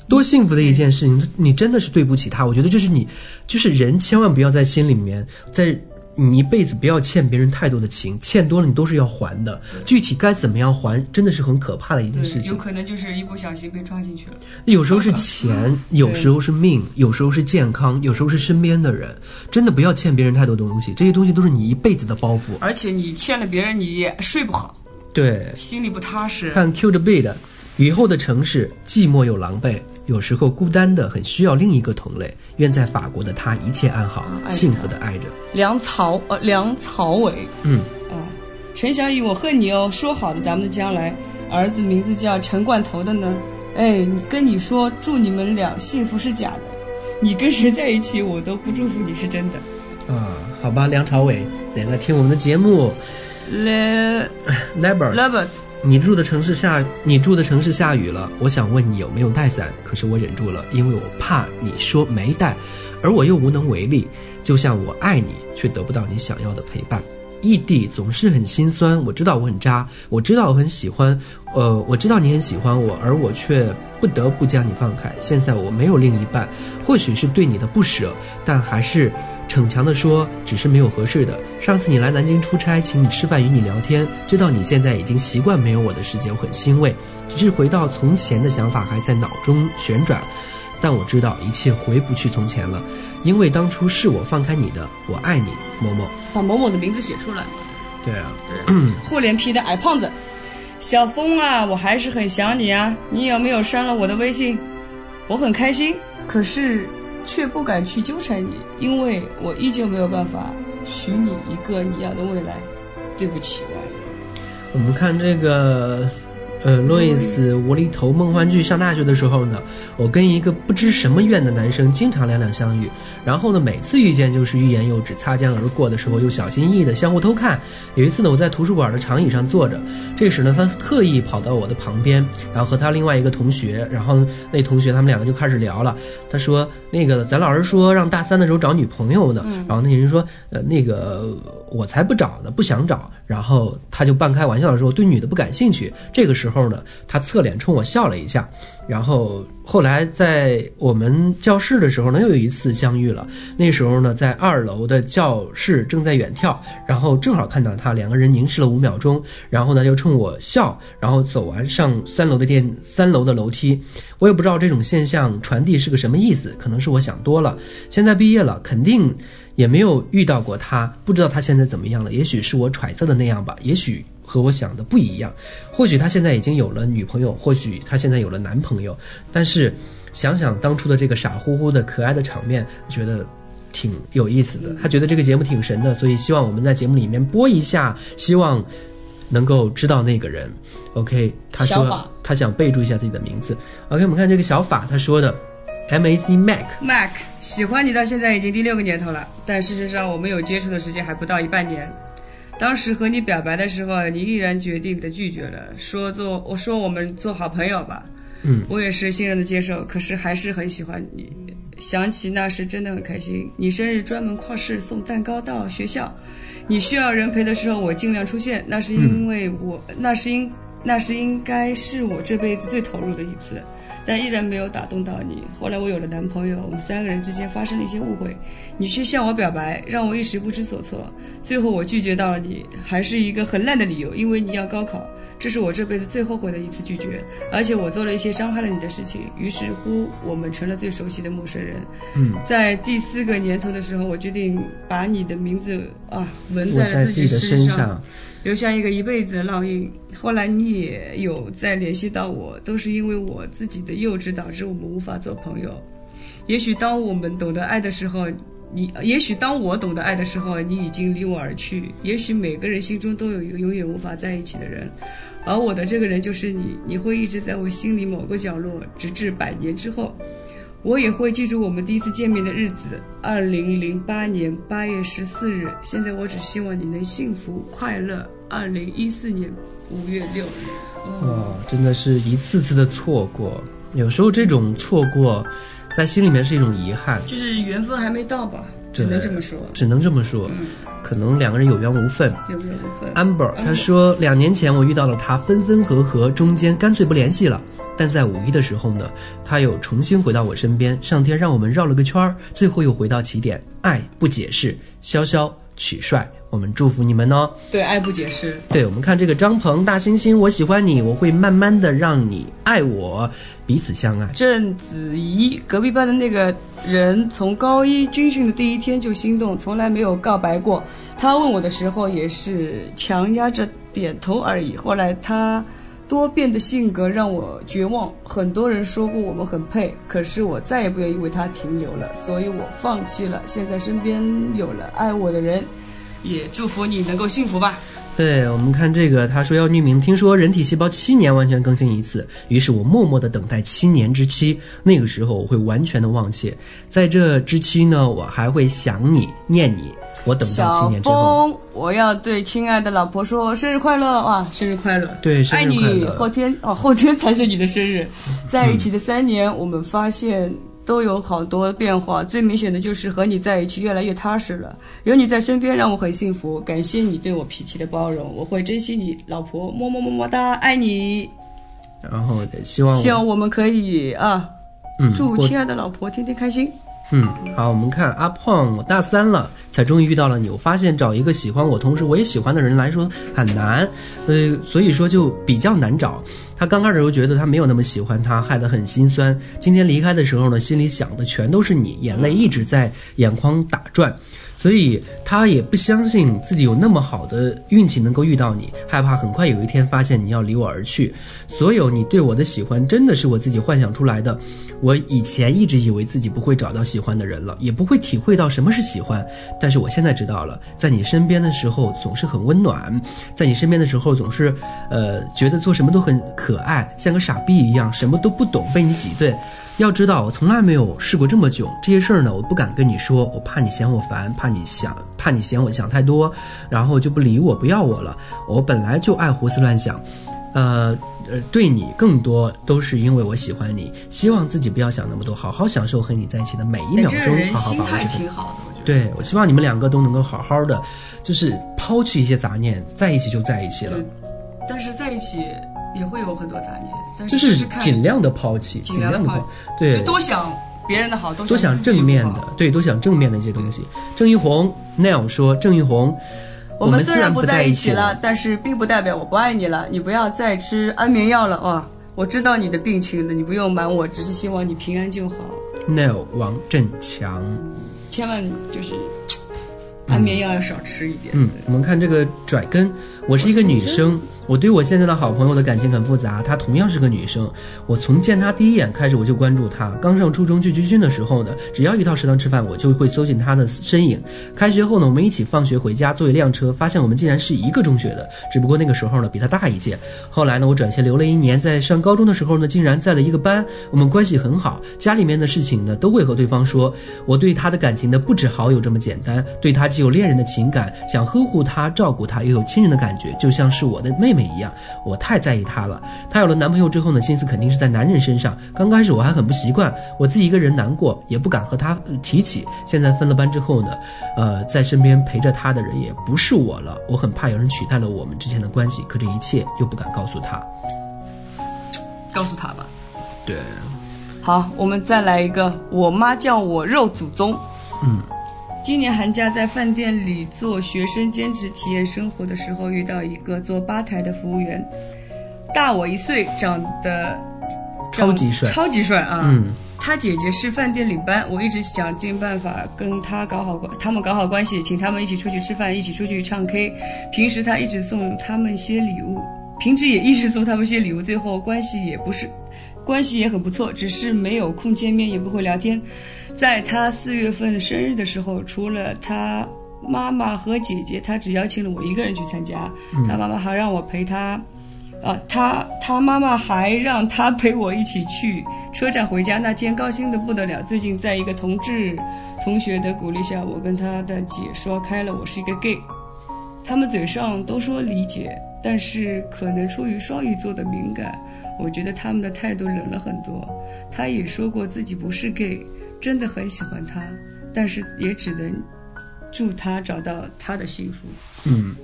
多幸福的一件事情！你真的是对不起他。我觉得这是你，就是人千万不要在心里面，在你一辈子不要欠别人太多的情，欠多了你都是要还的。具体该怎么样还，真的是很可怕的一件事情，有。可能就是一不小心被抓进去了。有时候是钱，有时候是命，有时候是健康，有时候是身边的人。真的不要欠别人太多东西，这些东西都是你一辈子的包袱。而且你欠了别人，你也睡不好，对，心里不踏实。看 Q 的 B 的，雨后的城市寂寞又狼狈，有时候孤单的很需要另一个同类。愿在法国的他一切安好，幸福的爱着。梁朝呃梁朝伟，嗯，啊，陈小雨，我恨你哦！说好的咱们的将来，儿子名字叫陈冠头的呢？哎，你跟你说祝你们俩幸福是假的，你跟谁在一起我都不祝福你是真的。啊，好吧，梁朝伟在在听我们的节目。Robert，你住的城市下，你住的城市下雨了。我想问你有没有带伞，可是我忍住了，因为我怕你说没带，而我又无能为力。就像我爱你，却得不到你想要的陪伴。异地总是很心酸，我知道我很渣，我知道我很喜欢，呃，我知道你很喜欢我，而我却不得不将你放开。现在我没有另一半，或许是对你的不舍，但还是逞强的说，只是没有合适的。上次你来南京出差，请你吃饭与你聊天，知道你现在已经习惯没有我的时间，我很欣慰。只是回到从前的想法还在脑中旋转，但我知道一切回不去从前了，因为当初是我放开你的，我爱你，某某。把某某的名字写出来。对啊，厚脸皮的矮胖子，小峰啊，我还是很想你啊。你有没有删了我的微信？我很开心，可是却不敢去纠缠你，因为我依旧没有办法许你一个你要的未来。对不起，我们看这个，呃，路易斯无厘头梦幻剧。上大学的时候呢，我跟一个不知什么院的男生经常两两相遇，然后呢，每次遇见就是欲言又止，擦肩而过的时候又小心翼翼的相互偷看。有一次呢，我在图书馆的长椅上坐着，这时呢，他特意跑到我的旁边，然后和他另外一个同学，然后那同学他们两个就开始聊了。他说：“那个咱老师说让大三的时候找女朋友呢，然后那人说：呃，那个我才不找呢，不想找。然后他就半开玩笑的说对女的不感兴趣。这个时候呢，他侧脸冲我笑了一下，然后后来在我们教室的时候呢，又有一次相遇了。那时候呢，在二楼的教室正在远眺，然后正好看到他，两个人凝视了五秒钟，然后呢就冲我笑，然后走完上三楼的电三楼的楼梯。我也不知道这种现象传递是个什么意思，可能是我想多了。现在毕业了，肯定也没有遇到过他，不知道他现在怎么样了。也许是我揣测的那样吧，也许和我想的不一样。或许他现在已经有了女朋友，或许他现在有了男朋友。但是想想当初的这个傻乎乎的可爱的场面，觉得挺有意思的。他觉得这个节目挺神的，所以希望我们在节目里面播一下，希望能够知道那个人。OK，他说他想备注一下自己的名字。OK，我们看这个小法他说的，M A C Mac。Mac，喜欢你到现在已经第六个年头了，但事实上我们有接触的时间还不到一半年。当时和你表白的时候，你毅然决定的拒绝了，说做我说我们做好朋友吧。嗯，我也是欣然的接受，可是还是很喜欢你。想起那时真的很开心。你生日专门跨市送蛋糕到学校，你需要人陪的时候我尽量出现，那是因为我、那是应那是应该是我这辈子最投入的一次。但依然没有打动到你。后来我有了男朋友，我们三个人之间发生了一些误会，你却向我表白，让我一时不知所措。最后我拒绝到了你，还是一个很烂的理由，因为你要高考。这是我这辈子最后悔的一次拒绝，而且我做了一些伤害了你的事情。于是乎，我们成了最熟悉的陌生人。嗯，在第四个年头的时候，我决定把你的名字啊纹在了自己的身上上，留下一个一辈子的烙印。后来你也有再联系到我，都是因为我自己的幼稚导致我们无法做朋友。也许当我们懂得爱的时候，你也许当我懂得爱的时候，你已经离我而去。也许每个人心中都有一个永远无法在一起的人，而我的这个人就是你，你会一直在我心里某个角落，直至百年之后。我也会记住我们第一次见面的日子，二零零八年八月十四日。现在我只希望你能幸福快乐。二零一四年五月六日，哇，真的是一次次的错过。有时候这种错过，在心里面是一种遗憾，就是缘分还没到吧，只能这么说。只能这么说。嗯，可能两个人有缘无分。有缘无分。Amber 他说，两年前我遇到了他，分分合合，中间干脆不联系了。但在五一的时候呢，他又重新回到我身边，上天让我们绕了个圈儿，最后又回到起点。爱不解释，潇潇曲帅，我们祝福你们哦。对，爱不解释。对，我们看这个张鹏大猩猩，我喜欢你，我会慢慢的让你爱我，彼此相爱。郑子怡，隔壁班的那个人，从高一军训的第一天就心动，从来没有告白过。他问我的时候也是强压着点头而已。后来他多变的性格让我绝望。很多人说过我们很配，可是我再也不愿意为他停留了，所以我放弃了。现在身边有了爱我的人，也祝福你能够幸福吧。对我们看这个，他说要匿名。听说人体细胞七年完全更新一次，于是我默默的等待七年之期。那个时候我会完全的忘却，在这之期呢，我还会想你、念你。我等到七年之后，我要对亲爱的老婆说生日快乐哇！生日快乐，对生爱日快乐你。后天哦，后天才是你的生日。在一起的三年，我们发现都有好多变化，最明显的就是和你在一起越来越踏实了。有你在身边，让我很幸福。感谢你对我脾气的包容，我会珍惜你，老婆，么么么么哒，爱你。然后希望希望我们可以啊，嗯祝亲爱的老婆天天开心。嗯，好，我们看阿胖，我大三了，才终于遇到了你。我发现找一个喜欢我，同时我也喜欢的人来说很难，呃，所以说就比较难找。他刚开始又觉得他没有那么喜欢他，害得很心酸。今天离开的时候呢，心里想的全都是你，眼泪一直在眼眶打转。所以他也不相信自己有那么好的运气能够遇到你，害怕很快有一天发现你要离我而去。所有你对我的喜欢，真的是我自己幻想出来的。我以前一直以为自己不会找到喜欢的人了，也不会体会到什么是喜欢。但是我现在知道了，在你身边的时候总是很温暖，在你身边的时候总是，呃，觉得做什么都很可爱，像个傻逼一样，什么都不懂，被你挤兑。要知道，我从来没有试过这么久。这些事儿呢，我不敢跟你说，我怕你嫌我烦，怕你想，怕你嫌我想太多，然后就不理我，不要我了。我本来就爱胡思乱想，呃呃，对你更多都是因为我喜欢你，希望自己不要想那么多，好好享受和你在一起的每一秒钟好好把握这个。挺好的，我觉得。对，我希望你们两个都能够好好的，就是抛弃一些杂念，在一起就在一起了，但是在一起也会有很多杂念，但就是是尽量的抛弃，尽量的抛，对就，多想别人的好，多多想正面。，的对，多想正面的一些东西。郑一红 Neil 说，郑一红，我们虽然不不在一起了，，但是并不代表我不爱你了。你不要再吃安眠药了哦！我知道你的病情了，你不用瞒我，只是希望你平安就好。Neil 王振强，千万就是安眠药要少吃一点。嗯，我们看这个拽根，我是一个女生，我对我现在的好朋友的感情很复杂，她同样是个女生。我从见她第一眼开始我就关注她。刚上初中去军训的时候呢，只要一到食堂吃饭，我就会搜寻她的身影。开学后呢，我们一起放学回家，坐一辆车，发现我们竟然是一个中学的，只不过那个时候呢比她大一届。后来呢，我转学留了一年，在上高中的时候呢，竟然在了一个班，我们关系很好，家里面的事情呢都会和对方说。我对她的感情呢不止好友这么简单，对她既有恋人的情感，想呵护她、照顾她，又有亲人的感觉，就像是我的妹妹一样。我太在意她了。她有了男朋友之后呢，心思肯定是在男人身上。刚开始我还很不习惯，我自己一个人难过，也不敢和她呃提起。现在分了班之后呢，呃，在身边陪着她的人也不是我了，我很怕有人取代了我们之间的关系，可这一切又不敢告诉她。告诉她吧。对，好，我们再来一个，我妈叫我肉祖宗。嗯，今年寒假在饭店里做学生兼职体验生活的时候，遇到一个做吧台的服务员，大我一岁，长得超级帅超级帅啊！嗯，他姐姐是饭店领班，我一直想尽办法跟他搞好关，他们搞好关系，请他们一起出去吃饭，一起出去唱 K。平时他一直送他们些礼物，平时也一直送他们些礼物，最后关系也不是。关系也很不错，只是没有空见面，也不会聊天。在他四月份生日的时候，除了他妈妈和姐姐，他只邀请了我一个人去参加。他妈妈还让我陪他，啊，他他妈妈还让他陪我一起去车站回家。那天高兴的不得了。最近在一个同志同学的鼓励下，我跟他的姐说开了，我是一个 gay。他们嘴上都说理解，但是可能出于双鱼座的敏感。我觉得他们的态度冷了很多。他也说过自己不是 gay，真的很喜欢他，但是也只能祝他找到他的幸福。嗯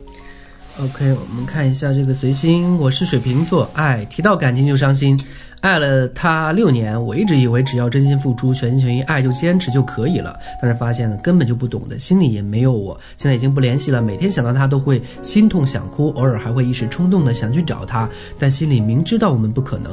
，OK，我们看一下这个随心，我是水瓶座，爱提到感情就伤心，爱了他六年，我一直以为只要真心付出、全心全意爱就坚持就可以了，但是发现呢根本就不懂得，心里也没有我，现在已经不联系了，每天想到他都会心痛想哭，偶尔还会一时冲动的想去找他，但心里明知道我们不可能，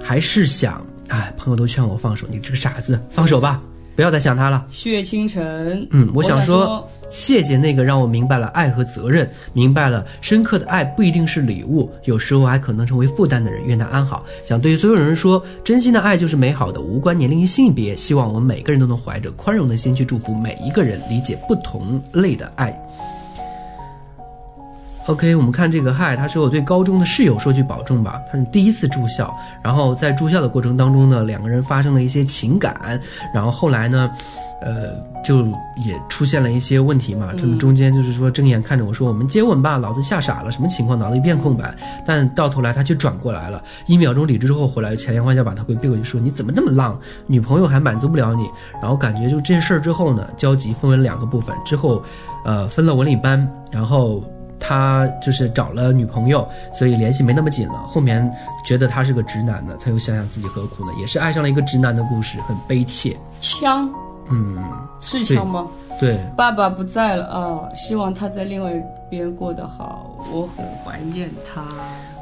还是想，哎，朋友都劝我放手，你这个傻子，放手吧，不要再想他了。血清晨，嗯，我想说，说谢谢那个让我明白了爱和责任，明白了深刻的爱不一定是礼物，有时候还可能成为负担的人。愿他安好。想对所有人说，真心的爱就是美好的，无关年龄与性别。希望我们每个人都能怀着宽容的心去祝福每一个人，理解不同类的爱。OK，我们看这个嗨，他说我对高中的室友说句保重吧，他是第一次住校，然后在住校的过程当中呢，两个人发生了一些情感，然后后来呢，呃，就也出现了一些问题嘛，他们中间就是说睁眼看着我说我们接吻吧，老子吓傻了，什么情况？脑子一片空白，但到头来他却转过来了，一秒钟理智之后回来，强颜欢笑把他给背过去说你怎么那么浪，女朋友还满足不了你，然后感觉就这件事儿之后呢，交集分为两个部分，之后，呃，分了文理班，然后。他就是找了女朋友，所以联系没那么紧了。后面觉得他是个直男呢，他又想想自己何苦呢？也是爱上了一个直男的故事，很悲切。枪嗯，是枪吗？对，爸爸不在了啊，希望他在另外一边过得好，我很怀念他。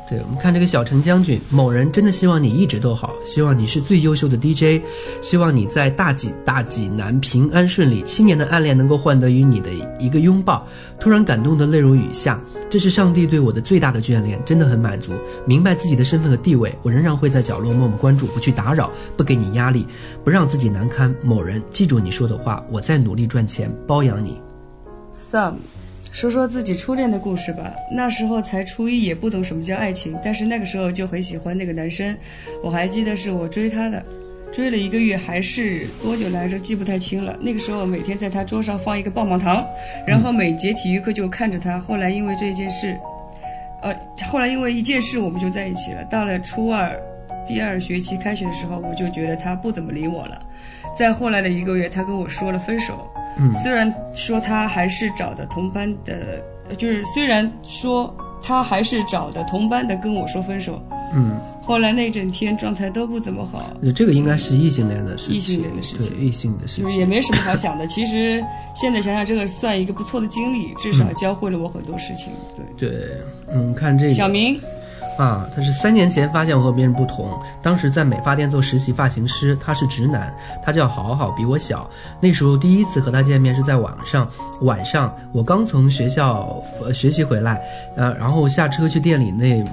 对，我们看这个小陈将军，某人真的希望你一直都好，希望你是最优秀的 DJ，希望你在大济大济南平安顺利，七年的暗恋能够换得与你的一个拥抱，突然感动的泪如雨下，这是上帝对我的最大的眷恋，真的很满足，明白自己的身份和地位，我仍然会在角落默默关注，不去打扰，不给你压力，不让自己难堪。某人记住你说的话，我在努力赚钱，包养你。Some 说说自己初恋的故事吧。那时候才初一，也不懂什么叫爱情，但是那个时候就很喜欢那个男生。我还记得是我追他的，追了一个月，还是多久来着，记不太清了。那个时候每天在他桌上放一个棒棒糖，然后每节体育课就看着他。后来因为这件事，呃，后来因为一件事我们就在一起了。到了初二。第二学期开学的时候，我就觉得他不怎么理我了。再后来的一个月，他跟我说了分手。嗯，虽然说他还是找的同班的，呃就是虽然说他还是找的同班的跟我说分手。嗯，后来那整天状态都不怎么好，这个应该是异性恋的事情，异性恋的事情。对异性的事情。就是也没什么好想的。其实现在想想，这个算一个不错的经历，至少教会了我很多事情。对，对，嗯，看这个。小明，啊，他是三年前发现我和别人不同，当时在美发店做实习发型师，他是直男，他叫好好，比我小。那时候第一次和他见面是在晚上，晚上我刚从学校呃学习回来，呃，然后下车去店里那。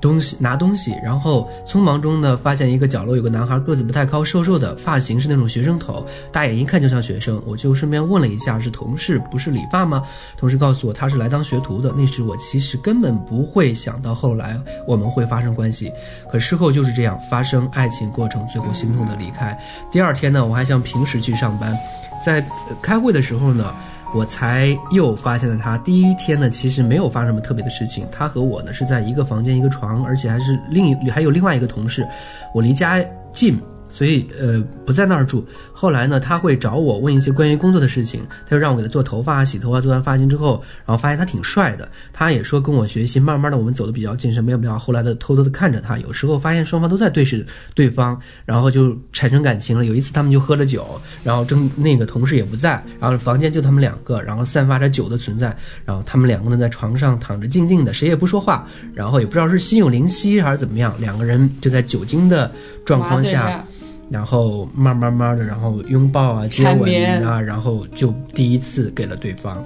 东西拿东西，然后匆忙中呢，发现一个角落有个男孩，个子不太高，瘦瘦的，发型是那种学生头，大眼一看就像学生。我就顺便问了一下，是同事不是理发吗？同事告诉我他是来当学徒的。那时我其实根本不会想到后来我们会发生关系，可事后就是这样发生爱情过程，最后心痛的离开。第二天呢，我还像平时去上班，在开会的时候呢。我才又发现了他。第一天呢，其实没有发生什么特别的事情。他和我呢是在一个房间一个床，而且还是另一还有另外一个同事。我离家近。所以，呃，不在那儿住。后来呢，他会找我问一些关于工作的事情，他就让我给他做头发、洗头发。做完发型之后，然后发现他挺帅的，他也说跟我学习。慢慢的，我们走的比较近，身边比较。后来的偷偷的看着他，有时候发现双方都在对视对方，然后就产生感情了。有一次他们就喝了酒，然后正那个同事也不在，然后房间就他们两个，然后散发着酒的存在，然后他们两个呢在床上躺着静静的，谁也不说话，然后也不知道是心有灵犀还是怎么样，两个人就在酒精的状况下。然后慢慢慢的，然后拥抱啊、接吻啊，然后就第一次给了对方。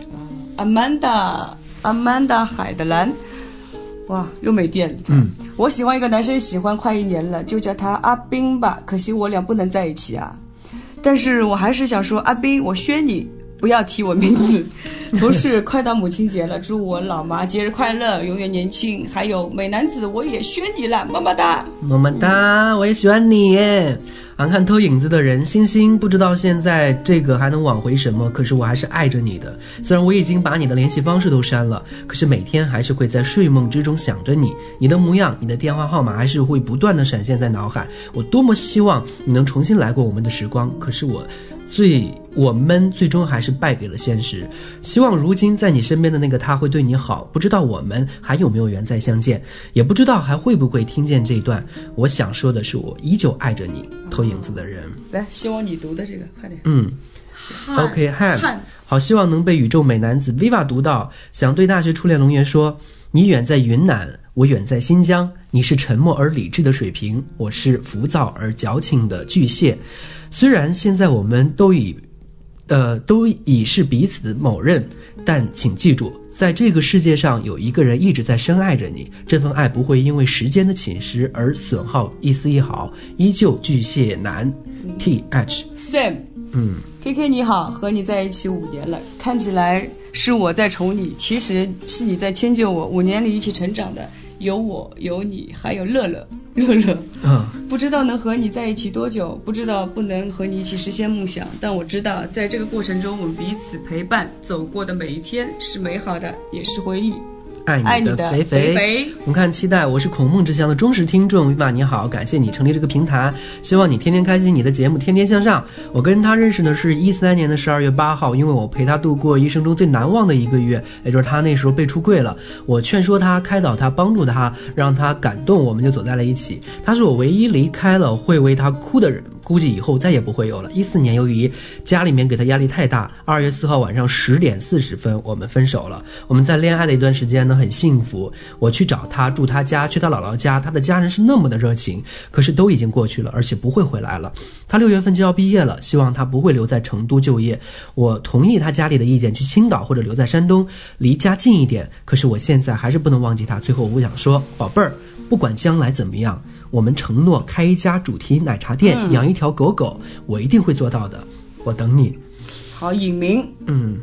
Amanda，Amanda 海德兰，哇，又没电了。嗯，我喜欢一个男生，喜欢快一年了，就叫他阿斌吧。可惜我俩不能在一起啊。但是我还是想说，阿斌，我宣你不要提我名字。同事，快到母亲节了，祝我老妈节日快乐，永远年轻。还有美男子，我也宣你了，么么哒，么么哒，我也喜欢你。俺看偷影子的人，星星，不知道现在这个还能挽回什么？可是我还是爱着你的。虽然我已经把你的联系方式都删了，可是每天还是会在睡梦之中想着你，你的模样，你的电话号码还是会不断的闪现在脑海。我多么希望你能重新来过我们的时光，可是我。最我们最终还是败给了现实。希望如今在你身边的那个他会对你好。不知道我们还有没有缘再相见，也不知道还会不会听见这段。我想说的是，我依旧爱着你，偷影子的人。来，希望你读的这个，快点。嗯，OK，汉，好，希望能被宇宙美男子 Viva 读到。想对大学初恋龙源说：你远在云南，我远在新疆。你是沉默而理智的水瓶，我是浮躁而矫情的巨蟹。虽然现在我们都已，呃，都已是彼此的某人，但请记住，在这个世界上有一个人一直在深爱着你，这份爱不会因为时间的侵蚀而损耗一丝一毫，依旧巨蟹男，T H Sam，嗯，K K 你好，和你在一起五年了，看起来是我在宠你，其实是你在迁就我，五年里一起成长的。有我，有你，还有乐乐，乐乐。嗯，不知道能和你在一起多久，不知道不能和你一起实现梦想，但我知道，在这个过程中，我们彼此陪伴走过的每一天是美好的，也是回忆。爱你的肥肥，我们看期待，我是孔孟之乡的忠实听众，维玛你好，感谢你成立这个平台，希望你天天开心，你的节目天天向上。我跟他认识呢是一三年的十二月八号，因为我陪他度过一生中最难忘的一个月，也就是他那时候被出柜了，我劝说他，开导他，帮助他，让他感动，我们就走在了一起。他是我唯一离开了会为他哭的人。估计以后再也不会有了。一四年，由于家里面给他压力太大，二月四号晚上十点四十分，我们分手了。我们在恋爱的一段时间呢，很幸福。我去找他，住他家，去他姥姥家，他的家人是那么的热情。可是都已经过去了，而且不会回来了。他六月份就要毕业了，希望他不会留在成都就业。我同意他家里的意见，去青岛或者留在山东，离家近一点。可是我现在还是不能忘记他。最后，我想说，宝贝儿，不管将来怎么样。我们承诺开一家主题奶茶店，养一条狗狗，我一定会做到的。我等你。好，尹明。嗯，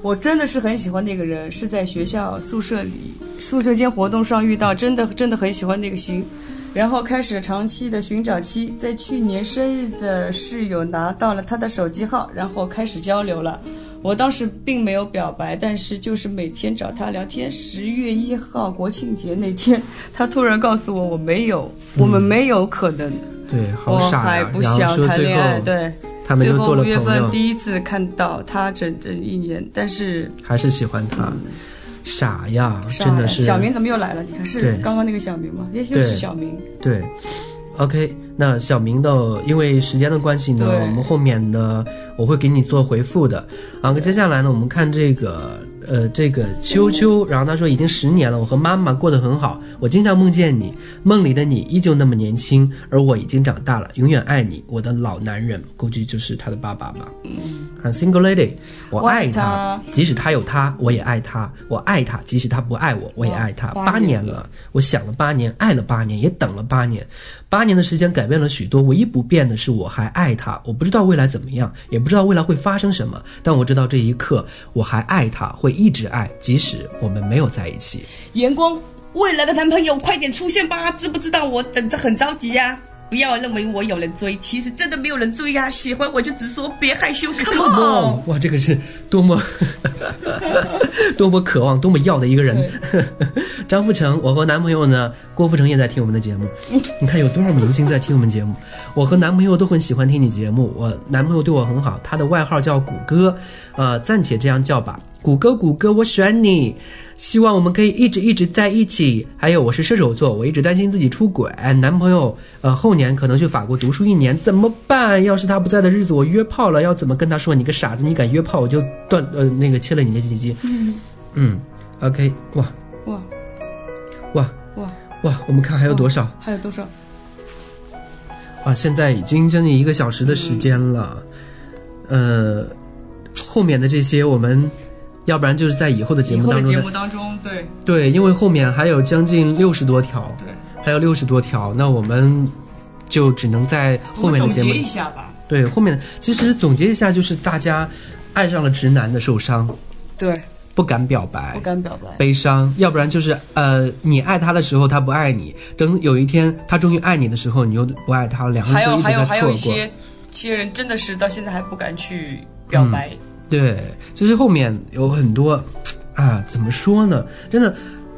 我真的是很喜欢那个人，是在学校宿舍里宿舍间活动上遇到，真的真的很喜欢那个型，然后开始长期的寻找期，在去年生日的室友拿到了他的手机号，然后开始交流了。我当时并没有表白，但是就是每天找他聊天。十月一号国庆节那天，他突然告诉我我没有，我们没有可能。对，好傻呀！然后说最后，对，他们就做了五月份第一次看到他整整一年，但是还是喜欢他，傻呀，真的是。小明怎么又来了？你看是刚刚那个小明吗？又又是小明。对。OK，那小明的，因为时间的关系呢，我们后面呢我会给你做回复的。啊，接下来呢，我们看这个呃，这个秋秋，然后他说已经十年了，我和妈妈过得很好，我经常梦见你，梦里的你依旧那么年轻，而我已经长大了，永远爱你，我的老男人，估计就是他的爸爸吧。嗯，Single Lady，我我爱爱他他，即使他有他，我也爱他，我爱他，即使他不爱我，我也爱他。八年了，我想了八年，爱了八年，也等了八年，八年的时间改变了许多，唯一不变的是我还爱他。我不知道未来怎么样，也不知道未来会发生什么，但我知道这一刻我还爱他，会一直爱，即使我们没有在一起。阳光，未来的男朋友快点出现吧！知不知道我等着很着急呀、不要认为我有人追，其实真的没有人追呀、喜欢我就直说，别害羞，Come on！on！哇，这个是多么 多么渴望、多么要的一个人。张富成，我和男朋友呢，郭富城也在听我们的节目。你看有多少明星在听我们节目？我和男朋友都很喜欢听你节目。我男朋友对我很好，他的外号叫谷歌，呃，暂且这样叫吧。谷歌，谷歌，我选你，希望我们可以一直一直在一起。还有，我是射手座，我一直担心自己出轨，男朋友呃后年可能去法国读书一年，怎么办？要是他不在的日子，我约炮了，要怎么跟他说？你个傻子，你敢约炮，我就断呃那个切了你的鸡鸡。嗯嗯，OK，哇哇哇哇，哇，我们看还有多少？还有多少？啊，现在已经将近一个小时的时间了，呃，后面的这些我们，要不然就是在以后的节目当中的节目当中，对对，因为后面还有将近六十多条，对，还有六十多条，那我们就只能在后面的节目结一下吧。对后面其实总结一下，就是大家爱上了直男的受伤，对，不敢表白不，敢表白。悲伤，要不然就是呃，你爱他的时候他不爱你，等有一天他终于爱你的时候，你又不爱他了，两个还人就一直在有还有还有错过。一些些人真的是到现在还不敢去表白。对，就是后面有很多啊，怎么说呢？真的，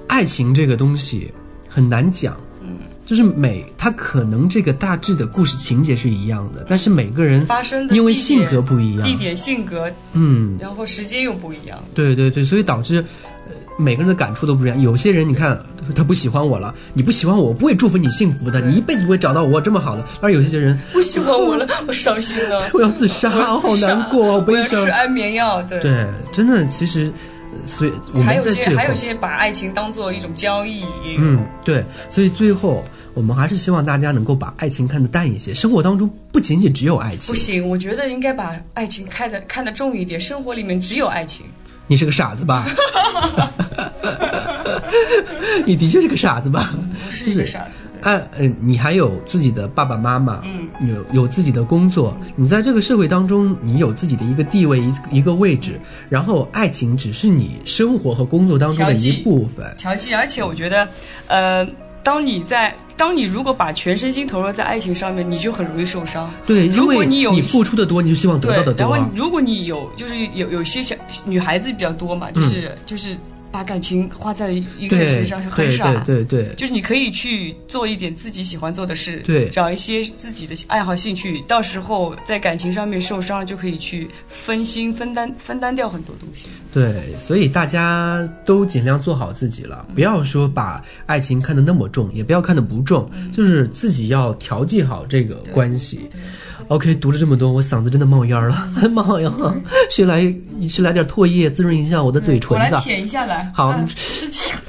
爱情这个东西很难讲。嗯，就是每他可能这个大致的故事情节是一样的，但是每个人发生的因为性格不一样，地点、性格，嗯，然后时间又不一样。对对对，所以导致呃每个人的感触都不一样。有些人你看他不喜欢我了，你不喜欢我，我不会祝福你幸福的，你一辈子不会找到我这么好的。而有些人不喜欢我了，我伤心了，我要自杀，好难过，我悲伤要吃。安眠药。对，对，真的，其实，呃所以我们还有些还有些把爱情当做一种交易，嗯，对，所以最后我们还是希望大家能够把爱情看得淡一些。生活当中不仅仅只有爱情不，行，我觉得应该把爱情看得看得重一点。生活里面只有爱情，你是个傻子吧？你的确是个傻子吧？是一个傻子。哎，嗯，你还有自己的爸爸妈妈，嗯，有有自己的工作，你在这个社会当中，你有自己的一个地位，一一个位置，然后爱情只是你生活和工作当中的一部分。调剂，而且我觉得，呃，当你在当你如果把全身心投入在爱情上面，你就很容易受伤。对，如果你你有你付出的多，你就希望得对到的，多啊。然后如果你有就是有有些小女孩子比较多嘛，就是、就是把感情花在一个人身上是很对傻。对对对，就是你可以去做一点自己喜欢做的事，对找一些自己的爱好兴趣，到时候在感情上面受伤了，就可以去分心分担分担掉很多东西。对，所以大家都尽量做好自己了，不要说把爱情看得那么重，也不要看得不重，就是自己要调剂好这个关系。OK，读了这么多，我嗓子真的冒烟了，妈呀！谁来谁来点唾液滋润一下我的嘴唇我来？舔一下来。好嗯，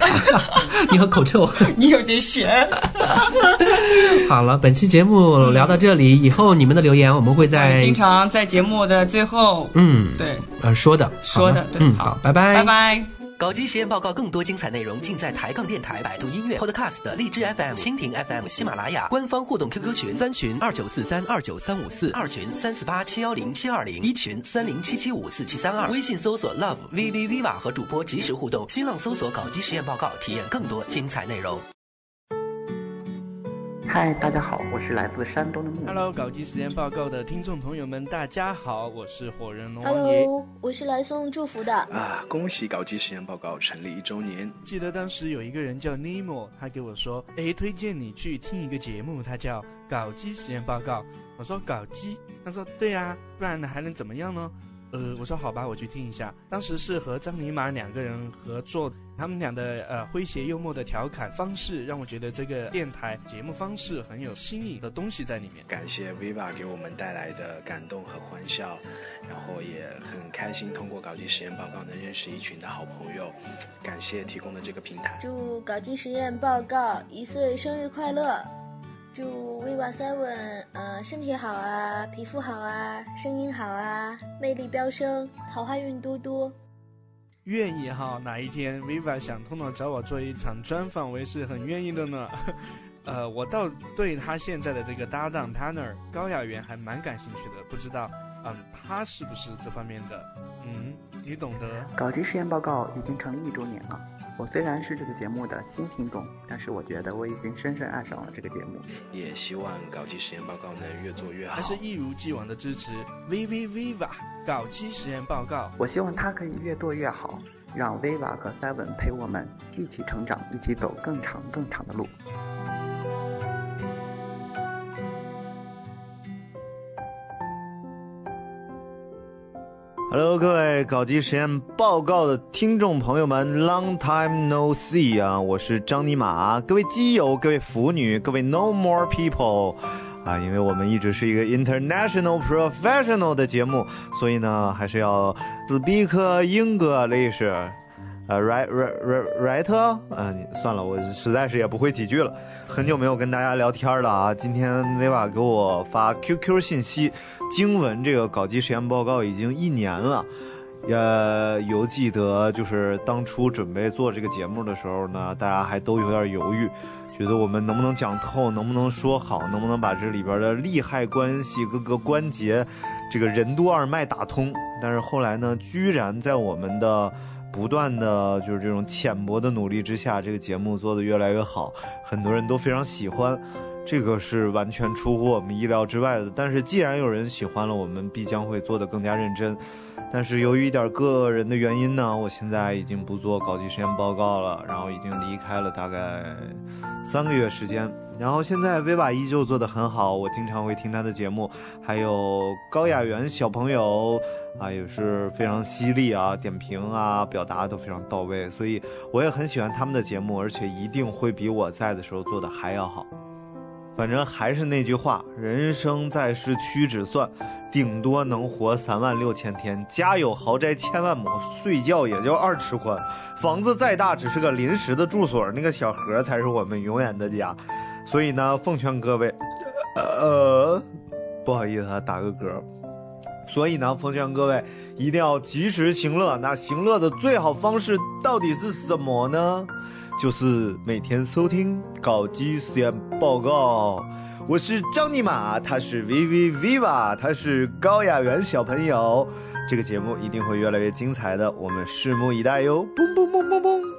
你好口臭。你有点咸。好了，本期节目聊到这里，以后你们的留言我们会在经常在节目的最后，嗯对，呃说的说的嗯好，拜拜拜拜。搞基实验报告更多精彩内容尽在抬杠电台、百度音乐、Podcast、荔枝 FM、蜻蜓 FM、喜马拉雅官方互动 QQ 群三群二九四三二九三五四二群三四八七幺零七二零一群三零七七五四七三二微信搜索 Love VV Viva 和主播及时互动，新浪搜索搞基实验报告，体验更多精彩内容。嗨，大家好，我是来自山东的木。Hello，搞基实验报告的听众朋友们，大家好，我是火人龙王爷。Hello，我是来送祝福的。啊！恭喜搞基实验报告成立一周年。记得当时有一个人叫 Nemo，他给我说：“诶，推荐你去听一个节目，他叫《搞基实验报告》。”我说：“搞基？”他说：“对呀、不然呢还能怎么样呢？”呃，我说好吧，我去听一下。当时是和张尼玛两个人合作，他们俩的呃诙谐幽默的调侃方式，让我觉得这个电台节目方式很有新颖的东西在里面。感谢 Viva 给我们带来的感动和欢笑，然后也很开心通过搞基实验报告能认识一群的好朋友。感谢提供的这个平台。祝搞基实验报告一岁生日快乐！祝 Viva Seven 呃身体好啊，皮肤好啊，声音好啊，魅力飙升，桃花运多多。愿意哈，哪一天 Viva 想通了找我做一场专访，我也是很愿意的呢。呃，我倒对他现在的这个搭档 Tanner 高雅媛还蛮感兴趣的，不知道，嗯，他是不是这方面的？嗯，你懂得。搞基实验报告已经成立一周年了。我虽然是这个节目的新听众，但是我觉得我已经深深爱上了这个节目。也希望搞基实验报告能越做越好。还是一如既往的支持 VV Viva 搞基实验报告。我希望它可以越做越好，让 Viva 和 Seven 陪我们一起成长，一起走更长更长的路。Hello，各位搞基实验报告的听众朋友们，Long time no see 啊！我是张尼玛，各位基友，各位腐女，各位 No More People 啊！因为我们一直是一个 international professional 的节目，所以呢，还是要 speak English。呃，right right right right，嗯，算了，我实在是也不会几句了，很久没有跟大家聊天了啊。今天维瓦给我发 QQ 信息，经文这个搞基实验报告已经一年了，呃犹记得就是当初准备做这个节目的时候呢，大家还都有点犹豫，觉得我们能不能讲透，能不能说好，能不能把这里边的利害关系各个关节，这个任督二脉打通。但是后来呢，居然在我们的不断的就是这种浅薄的努力之下，这个节目做得越来越好，很多人都非常喜欢，这个是完全出乎我们意料之外的。但是既然有人喜欢了，我们必将会做得更加认真。但是由于一点个人的原因呢，我现在已经不做搞基实验报告了，然后已经离开了大概三个月时间。然后现在威瓦依旧做得很好，我经常会听他的节目，还有高雅媛小朋友啊，也是非常犀利啊，点评啊，表达都非常到位，所以我也很喜欢他们的节目，而且一定会比我在的时候做的还要好。反正还是那句话，人生在世屈指算，顶多能活三万六千天。家有豪宅千万亩，睡觉也就二尺宽。房子再大，只是个临时的住所，那个小盒才是我们永远的家。所以呢，奉劝各位，呃，不好意思啊，打个嗝。所以呢，奉劝各位一定要及时行乐。那行乐的最好方式到底是什么呢？就是每天收听搞基实验报告。我是张尼玛，他是 VV Viva，他是高雅媛小朋友。这个节目一定会越来越精彩的，我们拭目以待哟！嘣嘣嘣嘣嘣。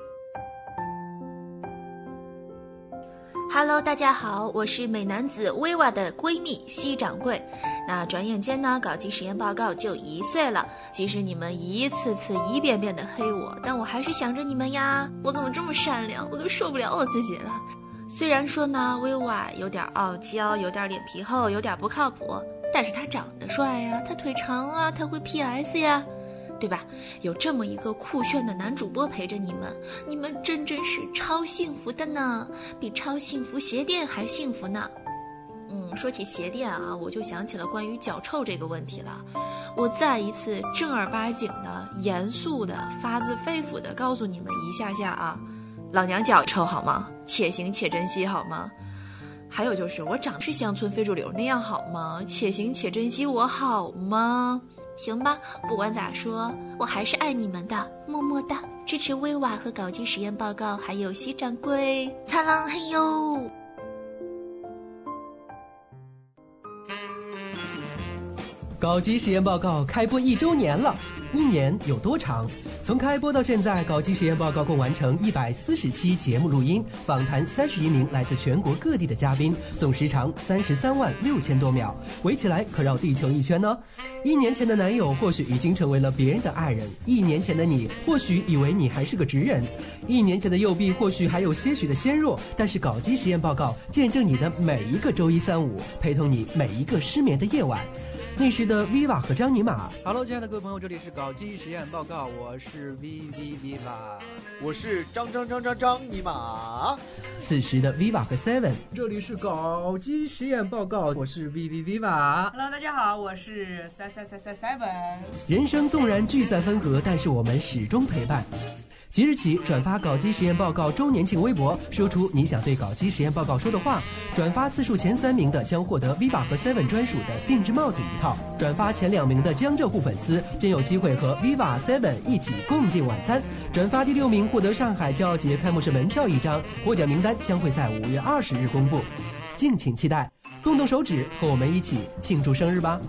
Hello，大家好，我是美男子薇娃的闺蜜西掌柜。那转眼间呢，搞基实验报告就一岁了。即使你们一次次、一遍遍的黑我，但我还是想着你们呀。我怎么这么善良？我都受不了我自己了。虽然说呢，薇娃有点傲娇，有点脸皮厚，有点不靠谱，但是他长得帅呀，他腿长啊，他会 PS 呀。对吧？有这么一个酷炫的男主播陪着你们，你们真真是超幸福的呢，比超幸福鞋店还幸福呢。嗯，说起鞋店啊，我就想起了关于脚臭这个问题了。我再一次正儿八经的、严肃的、发自肺腑的告诉你们一下下啊，老娘脚臭好吗？且行且珍惜好吗？还有就是我长得是乡村非主流那样好吗？且行且珍惜我好吗？行吧，不管咋说，我还是爱你们的，么么哒！支持威瓦和搞基实验报告，还有西掌柜，擦浪嘿呦！搞基实验报告开播一周年了，一年有多长？从开播到现在，搞基实验报告共完成一百四十期节目录音，访谈三十余名来自全国各地的嘉宾，总时长三十三万六千多秒，围起来可绕地球一圈呢。一年前的男友或许已经成为了别人的爱人，一年前的你或许以为你还是个直人，一年前的右臂或许还有些许的纤弱，但是搞基实验报告见证你的每一个周一三五，陪同你每一个失眠的夜晚。那时的 Viva 和张尼玛。Hello，亲爱的各位朋友，这里是搞基实验报告，我是 V V Viva，我是张张张张张尼玛。此时的 Viva 和 Seven，这里是搞基实验报告，我是 V V Viva。Hello，大家好，我是三三三三 Seven。人生纵然聚散分合，但是我们始终陪伴。即日起，转发搞基实验报告周年庆微博，说出你想对搞基实验报告说的话。转发次数前三名的将获得 Viva 和 Seven 专属的定制帽子一套。转发前两名的江浙沪粉丝将有机会和 Viva、Seven 一起共进晚餐。转发第六名获得上海骄傲节开幕式门票一张。获奖名单将会在五月二十日公布，敬请期待。动动手指，和我们一起庆祝生日吧！